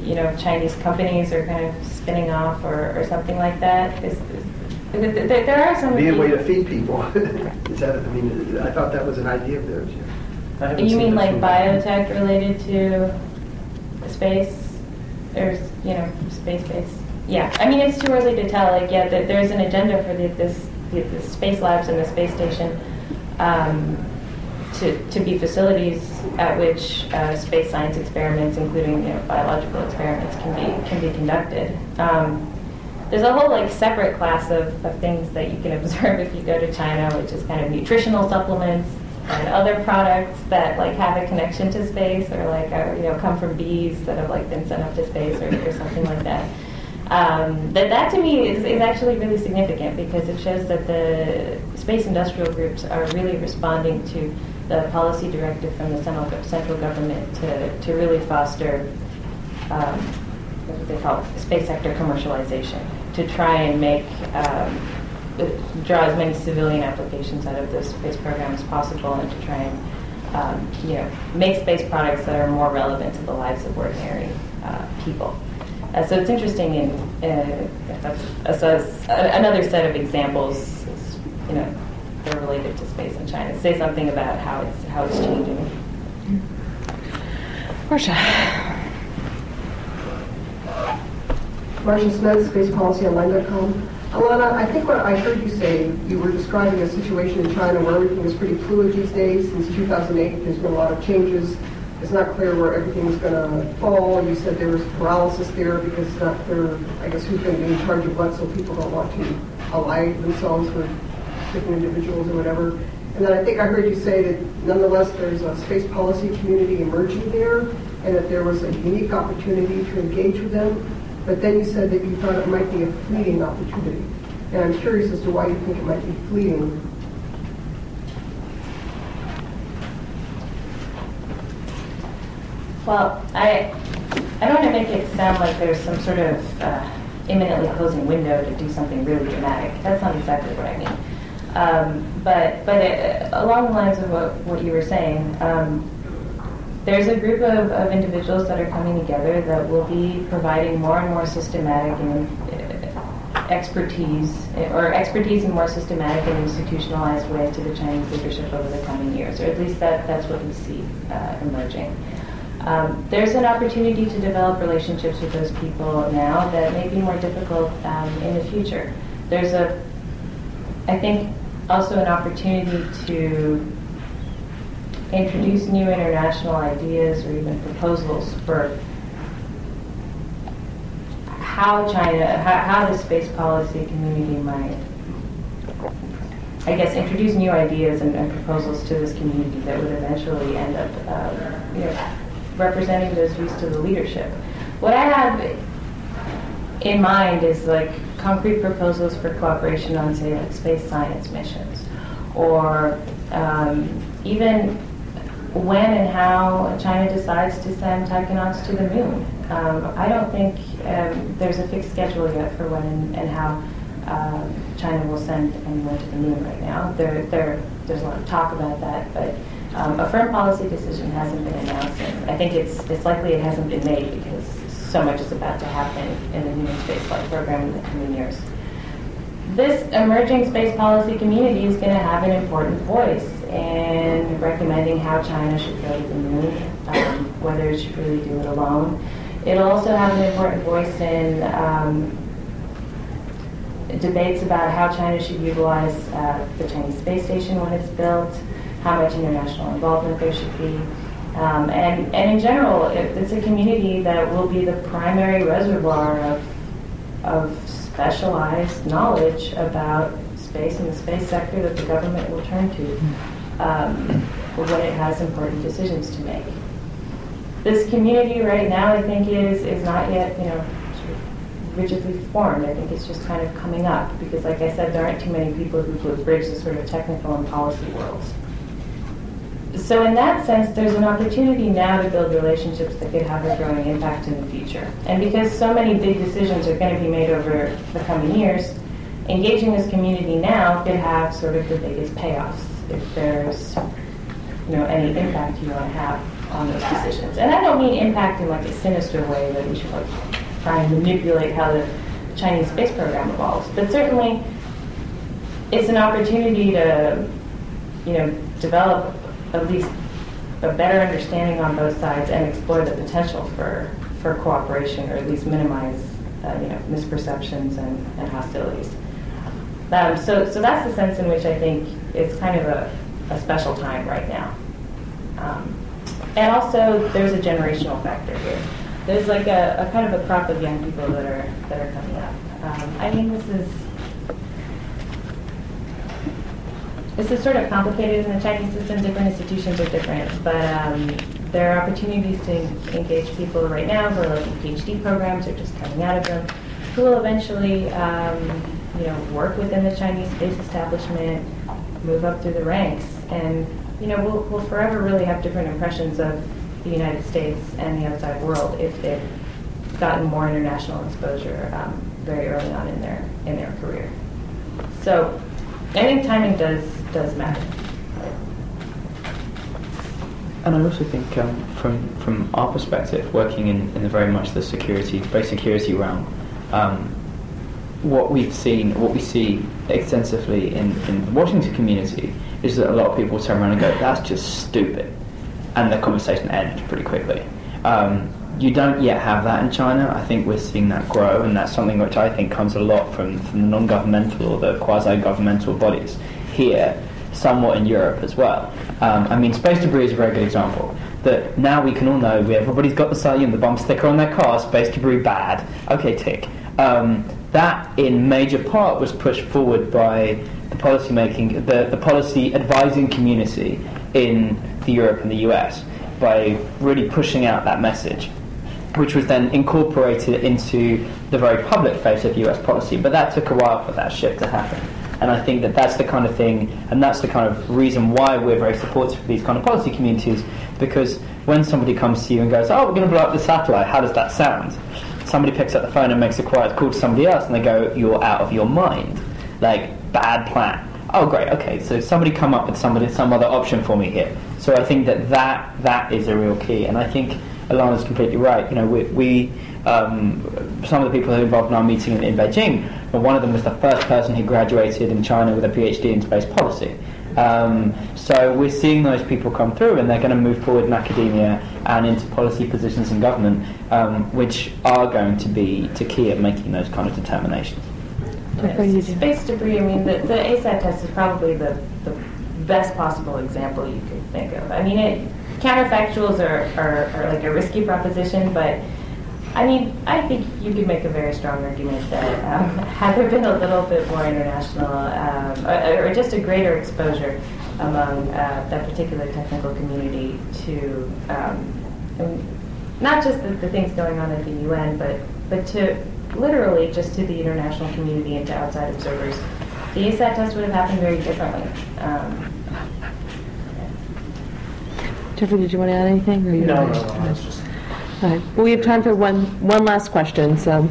you know Chinese companies are kind of spinning off or, or something like that. Is, is, there are some. Be a way to feed people. is that? I mean, I thought that was an idea of theirs. You mean like biotech related to space? There's you know space based yeah, I mean, it's too early to tell. Like, yeah, there's an agenda for the, this the, the space labs and the space station um, to, to be facilities at which uh, space science experiments, including you know, biological experiments, can be can be conducted. Um, there's a whole like separate class of, of things that you can observe if you go to China, which is kind of nutritional supplements and other products that like have a connection to space or like are, you know come from bees that have like been sent up to space or, or something like that. Um, that that to me is, is actually really significant because it shows that the space industrial groups are really responding to the policy directive from the central, central government to, to really foster um, what they call space sector commercialization to try and make um, draw as many civilian applications out of the space program as possible and to try and um, you know make space products that are more relevant to the lives of ordinary uh, people. Uh, so it's interesting in uh, that's, that's, another set of examples. You know, they're related to space in China. Say something about how it's how it's changing. Marcia. Marcia Smith, spacepolicyonline.com. Alanna, I think what I heard you say, you were describing a situation in China where everything is pretty fluid these days. Since 2008, there's been a lot of changes. It's not clear where everything is going to fall. You said there was paralysis there because it's not clear, I guess, who's going to be in charge of what, so people don't want to ally themselves with different individuals or whatever. And then I think I heard you say that nonetheless there's a space policy community emerging there and that there was a unique opportunity to engage with them. But then you said that you thought it might be a fleeting opportunity. And I'm curious as to why you think it might be fleeting. Well, I, I don't want to make it sound like there's some sort of uh, imminently closing window to do something really dramatic. That's not exactly what I mean. Um, but but it, along the lines of what, what you were saying, um, there's a group of, of individuals that are coming together that will be providing more and more systematic and uh, expertise or expertise in more systematic and institutionalized ways to the Chinese leadership over the coming years, or at least that, that's what we see uh, emerging. Um, there's an opportunity to develop relationships with those people now that may be more difficult um, in the future. There's a, I think, also an opportunity to introduce new international ideas or even proposals for how China, how, how the space policy community might, I guess, introduce new ideas and, and proposals to this community that would eventually end up, uh, you know, representing those views to the leadership. What I have in mind is like concrete proposals for cooperation on, say, like space science missions, or um, even when and how China decides to send taikonauts to the moon. Um, I don't think um, there's a fixed schedule yet for when and, and how uh, China will send anyone to the moon right now. There, there, there's a lot of talk about that, but um, a firm policy decision hasn't been announced, and I think it's, it's likely it hasn't been made because so much is about to happen in the human spaceflight program in the coming years. This emerging space policy community is going to have an important voice in recommending how China should go to the moon, um, whether it should really do it alone. It'll also have an important voice in um, debates about how China should utilize uh, the Chinese space station when it's built, how much international involvement there should be. Um, and, and in general, it, it's a community that will be the primary reservoir of, of specialized knowledge about space and the space sector that the government will turn to um, when it has important decisions to make. This community right now, I think, is, is not yet, you know, rigidly formed. I think it's just kind of coming up because, like I said, there aren't too many people who bridge the sort of technical and policy worlds so in that sense, there's an opportunity now to build relationships that could have a growing impact in the future. And because so many big decisions are going to be made over the coming years, engaging this community now could have sort of the biggest payoffs if there's you know any impact you want to have on those decisions. And I don't mean impact in like a sinister way that we should like try and manipulate how the Chinese space program evolves, but certainly it's an opportunity to you know develop at least a better understanding on both sides and explore the potential for, for cooperation or at least minimize uh, you know, misperceptions and, and hostilities. Um, so, so that's the sense in which I think it's kind of a, a special time right now. Um, and also, there's a generational factor here. There's like a, a, kind of a crop of young people that are that are coming up. Um, I mean, this is this is sort of complicated in the Chinese system. Different institutions are different, but um, there are opportunities to engage people right now who are like in PhD programs or just coming out of them, who will eventually, um, you know, work within the Chinese space establishment, move up through the ranks, and you know, we'll, we'll forever really have different impressions of the United States and the outside world if they've gotten more international exposure um, very early on in their in their career. So, I think timing does does matter. And I also think um, from from our perspective, working in, in the very much the security, space security realm, um, what we've seen, what we see extensively in, in the Washington community is that a lot of people turn around and go, that's just stupid. And the conversation ends pretty quickly. Um, you don't yet have that in China. I think we're seeing that grow, and that's something which I think comes a lot from, from the non governmental or the quasi governmental bodies here, somewhat in Europe as well. Um, I mean, space debris is a very good example. That now we can all know everybody's got the know, the bump sticker on their car, space debris bad. Okay, tick. Um, that, in major part, was pushed forward by the policy making, the, the policy advising community in the Europe and the US by really pushing out that message, which was then incorporated into the very public face of US policy. But that took a while for that shift to happen. And I think that that's the kind of thing, and that's the kind of reason why we're very supportive of these kind of policy communities, because when somebody comes to you and goes, oh, we're going to blow up the satellite, how does that sound? Somebody picks up the phone and makes a quiet call to somebody else, and they go, you're out of your mind. Like, bad plan. Oh, great. Okay, so somebody come up with somebody some other option for me here. So I think that that, that is a real key, and I think Alanna's completely right. You know, we, we um, some of the people who were involved in our meeting in, in Beijing, well, one of them was the first person who graduated in China with a PhD in space policy. Um, so we're seeing those people come through, and they're going to move forward in academia and into policy positions in government, um, which are going to be to key at making those kind of determinations. Yes. Space debris, I mean, the, the ASAT test is probably the, the best possible example you could think of. I mean, it, counterfactuals are, are, are like a risky proposition, but I mean, I think you could make a very strong argument that um, had there been a little bit more international um, or, or, just a greater exposure among uh, that particular technical community to um, not just the, the, things going on at the UN, but but to literally just to the international community and to outside observers, the ASAT test would have happened very differently. Um, Jeffrey, did you want to add anything? Or you no, no, no, no. Just... All right. Well, we have time for one one last question. So,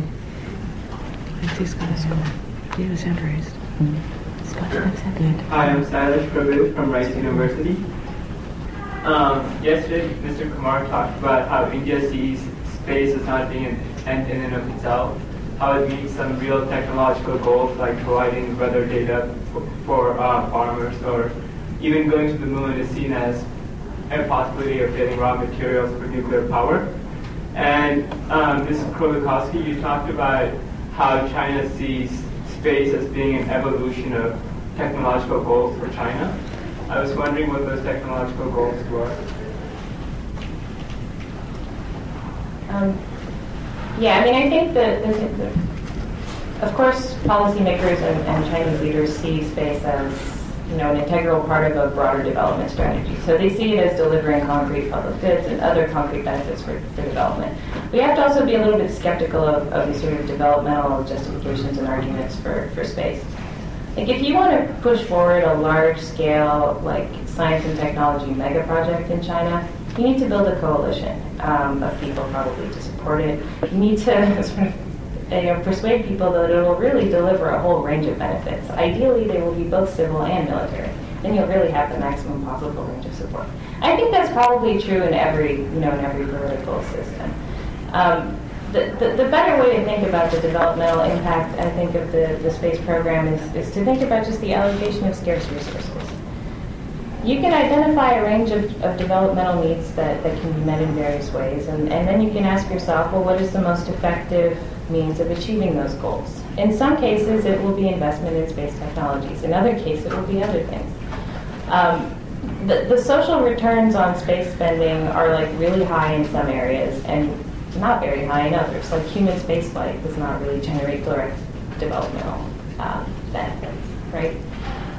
he's got his hand raised. Hi, I'm Silas Pravil from Rice University. Um, yesterday, Mr. Kumar talked about how India sees space as not being an end in and of itself how it meets some real technological goals like providing weather data for, for uh, farmers or even going to the moon is seen as a possibility of getting raw materials for nuclear power. And um, Mrs. Krolikowski, you talked about how China sees space as being an evolution of technological goals for China. I was wondering what those technological goals were. Um, yeah, I mean, I think that, of course, policymakers and, and Chinese leaders see space as you know, an integral part of a broader development strategy. So they see it as delivering concrete public goods and other concrete benefits for, for development. We have to also be a little bit skeptical of, of these sort of developmental justifications and arguments for, for space. Like if you want to push forward a large scale like science and technology mega project in China, you need to build a coalition um, of people probably to support it. You need to sort of you know, persuade people that it will really deliver a whole range of benefits. Ideally, they will be both civil and military. Then you'll really have the maximum possible range of support. I think that's probably true in every, you know, in every political system. Um, the, the, the, better way to think about the developmental impact, I think, of the, the space program is, is to think about just the allocation of scarce resources you can identify a range of, of developmental needs that, that can be met in various ways, and, and then you can ask yourself, well, what is the most effective means of achieving those goals. In some cases, it will be investment in space technologies. In other cases, it will be other things. Um, the, the social returns on space spending are like really high in some areas and not very high in others. Like human spaceflight does not really generate direct developmental um, benefits, right?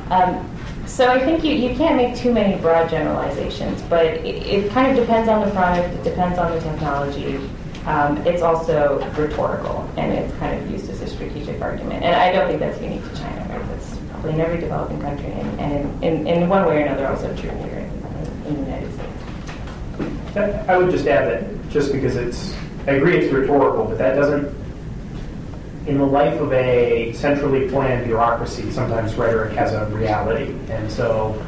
Um, so I think you, you can't make too many broad generalizations, but it, it kind of depends on the product, it depends on the technology. Um, it's also rhetorical, and it's kind of used as a strategic argument. And I don't think that's unique to China, right? That's probably in every developing country, and, and in, in, in one way or another also true here in, in the United States. I would just add that just because it's, I agree it's rhetorical, but that doesn't, in the life of a centrally planned bureaucracy, sometimes rhetoric has a reality. And so,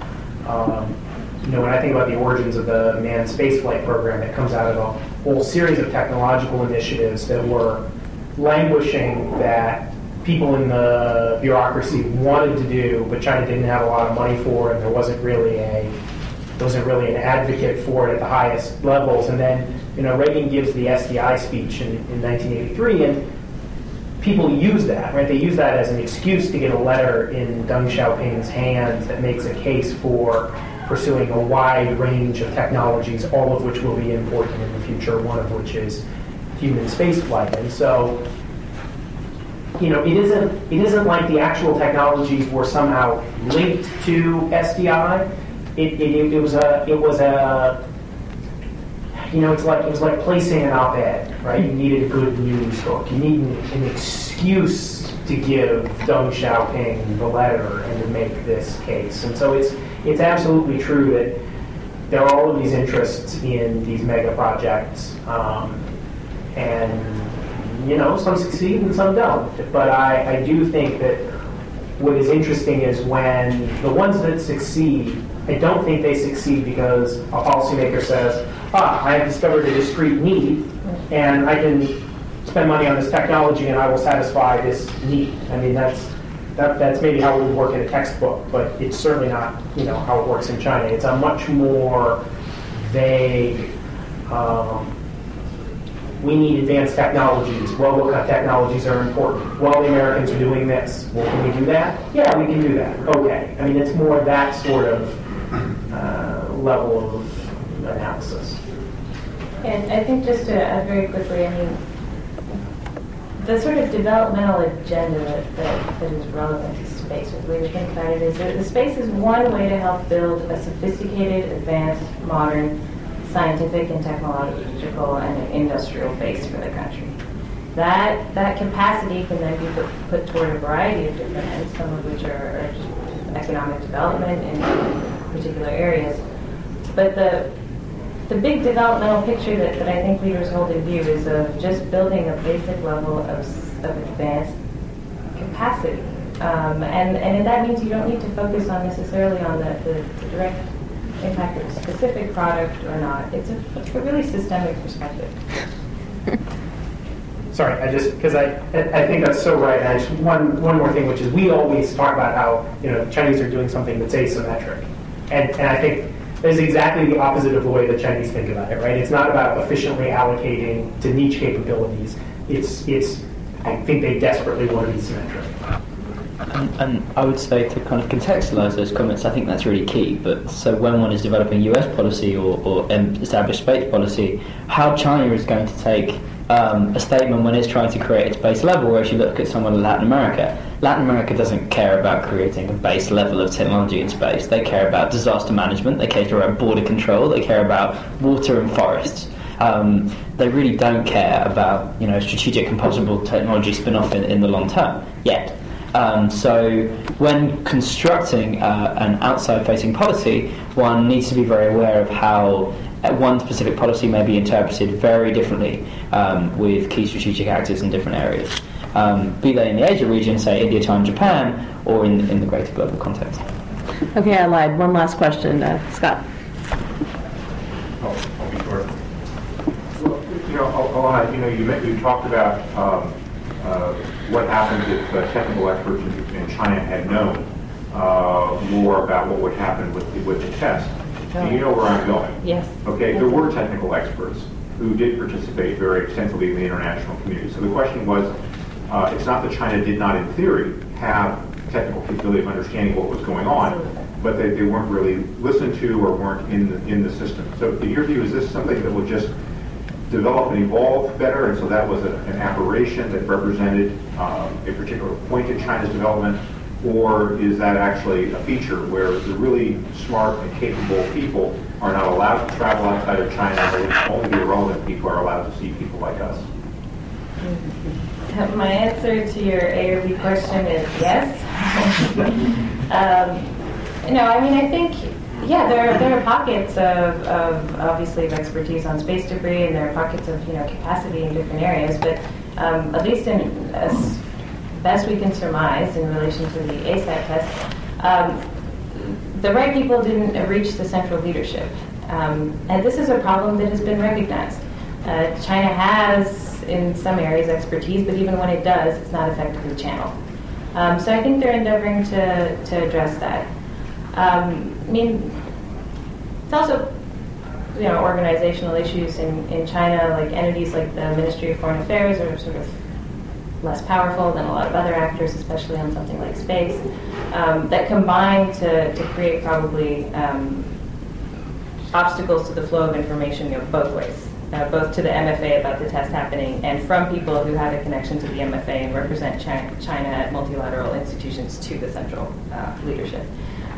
um, you know, when I think about the origins of the manned spaceflight program, it comes out of a whole series of technological initiatives that were languishing that people in the bureaucracy wanted to do, but China didn't have a lot of money for, and there wasn't really a wasn't really an advocate for it at the highest levels. And then, you know, Reagan gives the SDI speech in, in 1983, and people use that, right? They use that as an excuse to get a letter in Deng Xiaoping's hands that makes a case for pursuing a wide range of technologies, all of which will be important in the future, one of which is human spaceflight. And so, you know, it isn't it isn't like the actual technologies were somehow linked to SDI. It, it, it was a it was a you know, it's like it was like placing an op-ed, right? You needed a good news hook. You need an, an excuse to give Deng Xiaoping the letter and to make this case. And so it's it's absolutely true that there are all of these interests in these mega projects, um, and you know, some succeed and some don't. But I, I do think that what is interesting is when the ones that succeed, I don't think they succeed because a policymaker says, ah, I have discovered a discrete need, and I can spend money on this technology and I will satisfy this need. I mean, that's that, that's maybe how it would work in a textbook, but it's certainly not, you know, how it works in China. It's a much more vague. Um, we need advanced technologies. Well, what kind of technologies are important? Well, the Americans are doing this. Well, can we do that? Yeah, we can do that. Okay. I mean, it's more that sort of uh, level of analysis. And I think just to add very quickly, I mean, the sort of developmental agenda that, that, that is relevant to space, the way to think about it, is that the space is one way to help build a sophisticated, advanced, modern, scientific and technological and industrial base for the country. That, that capacity can then be put, put toward a variety of different ends, some of which are, are economic development in particular areas. But the, the big developmental picture that, that I think leaders hold in view is of just building a basic level of, of advanced capacity. Um, and, and that means you don't need to focus on necessarily on the, the, the direct impact of a specific product or not. It's a, it's a really systemic perspective. Sorry, I just because I I think that's so right. And I just one one more thing, which is we always talk about how you know Chinese are doing something that's asymmetric, and and I think there's exactly the opposite of the way the Chinese think about it. Right? It's not about efficiently allocating to niche capabilities. It's it's I think they desperately want to be symmetric. And, and, I would say to kind of contextualize those comments, I think that's really key. But so when one is developing US policy or, or um, established space policy, how China is going to take um, a statement when it's trying to create its base level, whereas you look at someone in Latin America, Latin America doesn't care about creating a base level of technology in space. They care about disaster management, they care about border control, they care about water and forests. Um, they really don't care about you know strategic composable technology spin-off in, in the long term yet. Um, so when constructing uh, an outside-facing policy, one needs to be very aware of how one specific policy may be interpreted very differently um, with key strategic actors in different areas, um, be they in the Asia region, say India, China, Japan, or in, in the greater global context. Okay, I lied. One last question, uh, Scott. Oh, I'll be short. Well, you know, Alanna, you know, you, you talked about um, uh, what happens if uh, technical experts in, in, China had known uh, more about what would happen with the, with the test. Do you know where I'm going? Yes. Okay, there were technical experts who did participate very extensively in the international community. So the question was, uh, it's not that China did not, in theory, have technical capability of understanding what was going on, but they, they weren't really listened to or weren't in the, in the system. So in your view, is this something that would just develop and evolve better, and so that was a, an aberration that represented um, a particular point in China's development, or is that actually a feature where the really smart and capable people are not allowed to travel outside of China, only the irrelevant people are allowed to see people like us? My answer to your A or B question is yes. um, no, I mean, I think, yeah, there are, there are pockets of, of obviously of expertise on space debris, and there are pockets of you know capacity in different areas. But um, at least in as best we can surmise in relation to the ASAT test, um, the right people didn't reach the central leadership, um, and this is a problem that has been recognized. Uh, China has in some areas expertise, but even when it does, it's not effectively channeled. Um, so I think they're endeavoring to, to address that. Um, I mean, it's also you know organizational issues in, in China, like entities like the Ministry of Foreign Affairs are sort of less powerful than a lot of other actors, especially on something like space, um, that combine to, to create probably um, obstacles to the flow of information you know, both ways uh, both to the MFA about the test happening and from people who have a connection to the MFA and represent China at multilateral institutions to the central uh, leadership.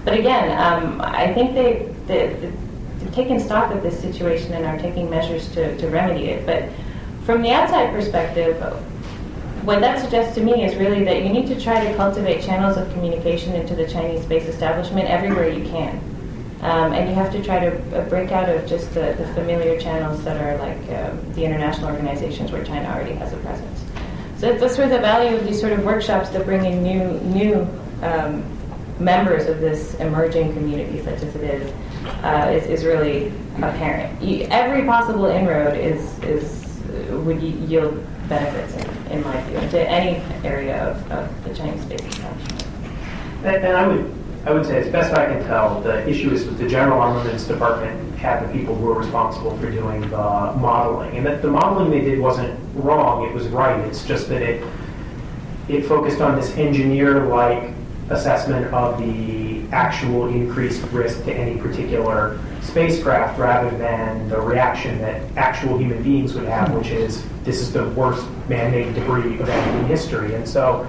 But again, um, I think they, they, they've taken stock of this situation and are taking measures to, to remedy it. But from the outside perspective, what that suggests to me is really that you need to try to cultivate channels of communication into the Chinese space establishment everywhere you can. Um, and you have to try to uh, break out of just the, the familiar channels that are like um, the international organizations where China already has a presence. So that's where the value of these sort of workshops that bring in new new um, members of this emerging community, such as it is, uh, is, is, really apparent. You, every possible inroad is is would yield benefits, in, in my view, to any area of, of the Chinese space establishment. And, and I would I would say, as best I can tell, the issue is that the General Armaments Department had the people who were responsible for doing the modeling, and that the modeling they did wasn't wrong; it was right. It's just that it it focused on this engineer-like assessment of the actual increased risk to any particular spacecraft rather than the reaction that actual human beings would have, which is this is the worst man-made debris event in history. And so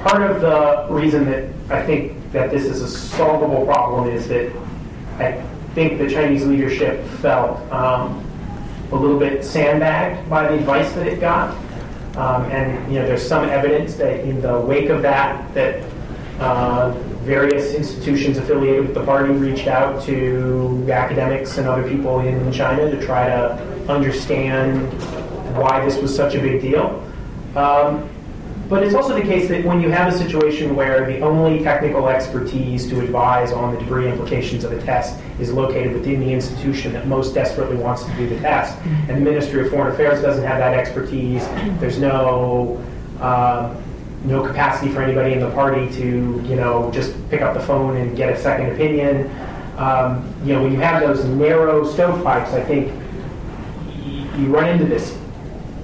part of the reason that I think that this is a solvable problem is that I think the Chinese leadership felt um, a little bit sandbagged by the advice that it got. Um, and you know, there's some evidence that in the wake of that, that uh, various institutions affiliated with the party reached out to academics and other people in China to try to understand why this was such a big deal. Um, but it's also the case that when you have a situation where the only technical expertise to advise on the debris implications of a test is located within the institution that most desperately wants to do the test, and the Ministry of Foreign Affairs doesn't have that expertise, there's no uh, no capacity for anybody in the party to you know just pick up the phone and get a second opinion. Um, you know, when you have those narrow stovepipes, I think you run into this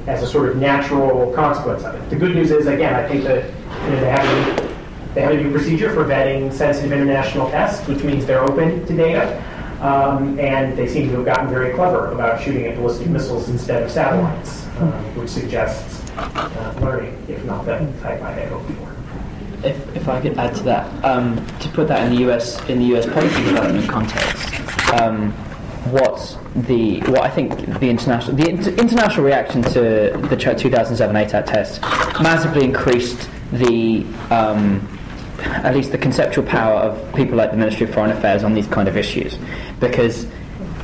as a sort of natural consequence of it. The good news is, again, I think that you know, they, have a, they have a new procedure for vetting sensitive international tests, which means they're open to data. Um, and they seem to have gotten very clever about shooting at ballistic missiles instead of satellites, um, which suggests uh, learning, if not type I had hoped for. If, if I could add to that, um, to put that in the US in the US policy development context, um, what the what I think the international the international reaction to the 2007 ASAT test massively increased the um, at least the conceptual power of people like the Ministry of Foreign Affairs on these kind of issues, because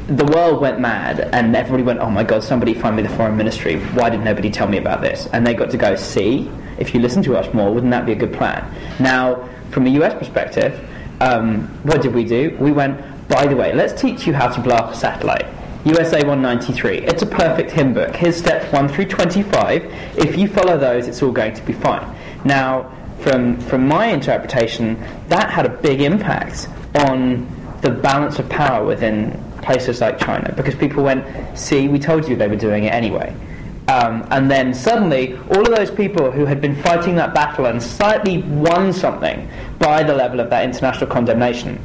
the world went mad and everybody went, "Oh my God! Somebody find me the foreign ministry. Why did nobody tell me about this?" And they got to go see. If you listen to us more, wouldn't that be a good plan? Now, from a US perspective, um, what did we do? We went, by the way, let's teach you how to blow up a satellite. USA 193. It's a perfect hymn book. Here's steps 1 through 25. If you follow those, it's all going to be fine. Now, from, from my interpretation, that had a big impact on the balance of power within places like China because people went, see, we told you they were doing it anyway. Um, and then suddenly, all of those people who had been fighting that battle and slightly won something by the level of that international condemnation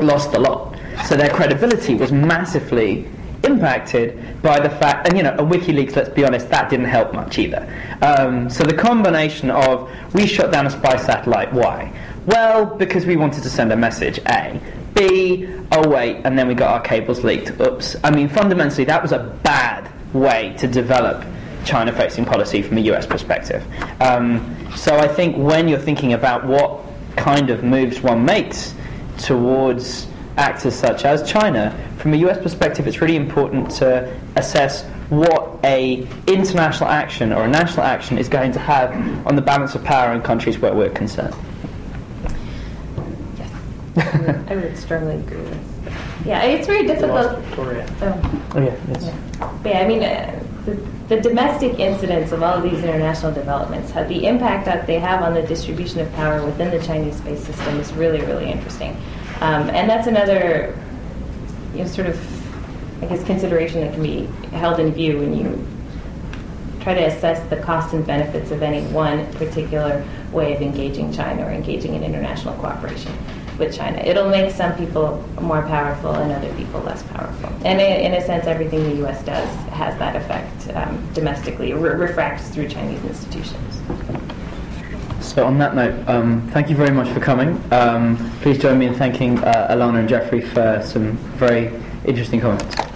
lost a lot. So their credibility was massively impacted by the fact, and you know, a WikiLeaks, let's be honest, that didn't help much either. Um, so the combination of we shut down a spy satellite, why? Well, because we wanted to send a message, A. B, oh wait, and then we got our cables leaked. Oops. I mean, fundamentally, that was a bad way to develop China facing policy from a US perspective. Um, so I think when you're thinking about what kind of moves one makes towards actors such as China, from a US perspective, it's really important to assess what a international action or a national action is going to have on the balance of power in countries where we're concerned. I would strongly agree with. Yeah, it's very difficult. Victoria. Oh. Oh yeah, yes. But yeah, I mean, uh, the, the domestic incidents of all of these international developments, have the impact that they have on the distribution of power within the Chinese space system is really, really interesting. Um, and that's another you know, sort of, I guess, consideration that can be held in view when you try to assess the costs and benefits of any one particular way of engaging China or engaging in international cooperation with China. It'll make some people more powerful and other people less powerful. And in, a sense, everything the U.S. does has that effect um, domestically, re- refracts through Chinese institutions. So on that note, um, thank you very much for coming. Um, please join me in thanking uh, Alanna and Jeffrey for some very interesting comments.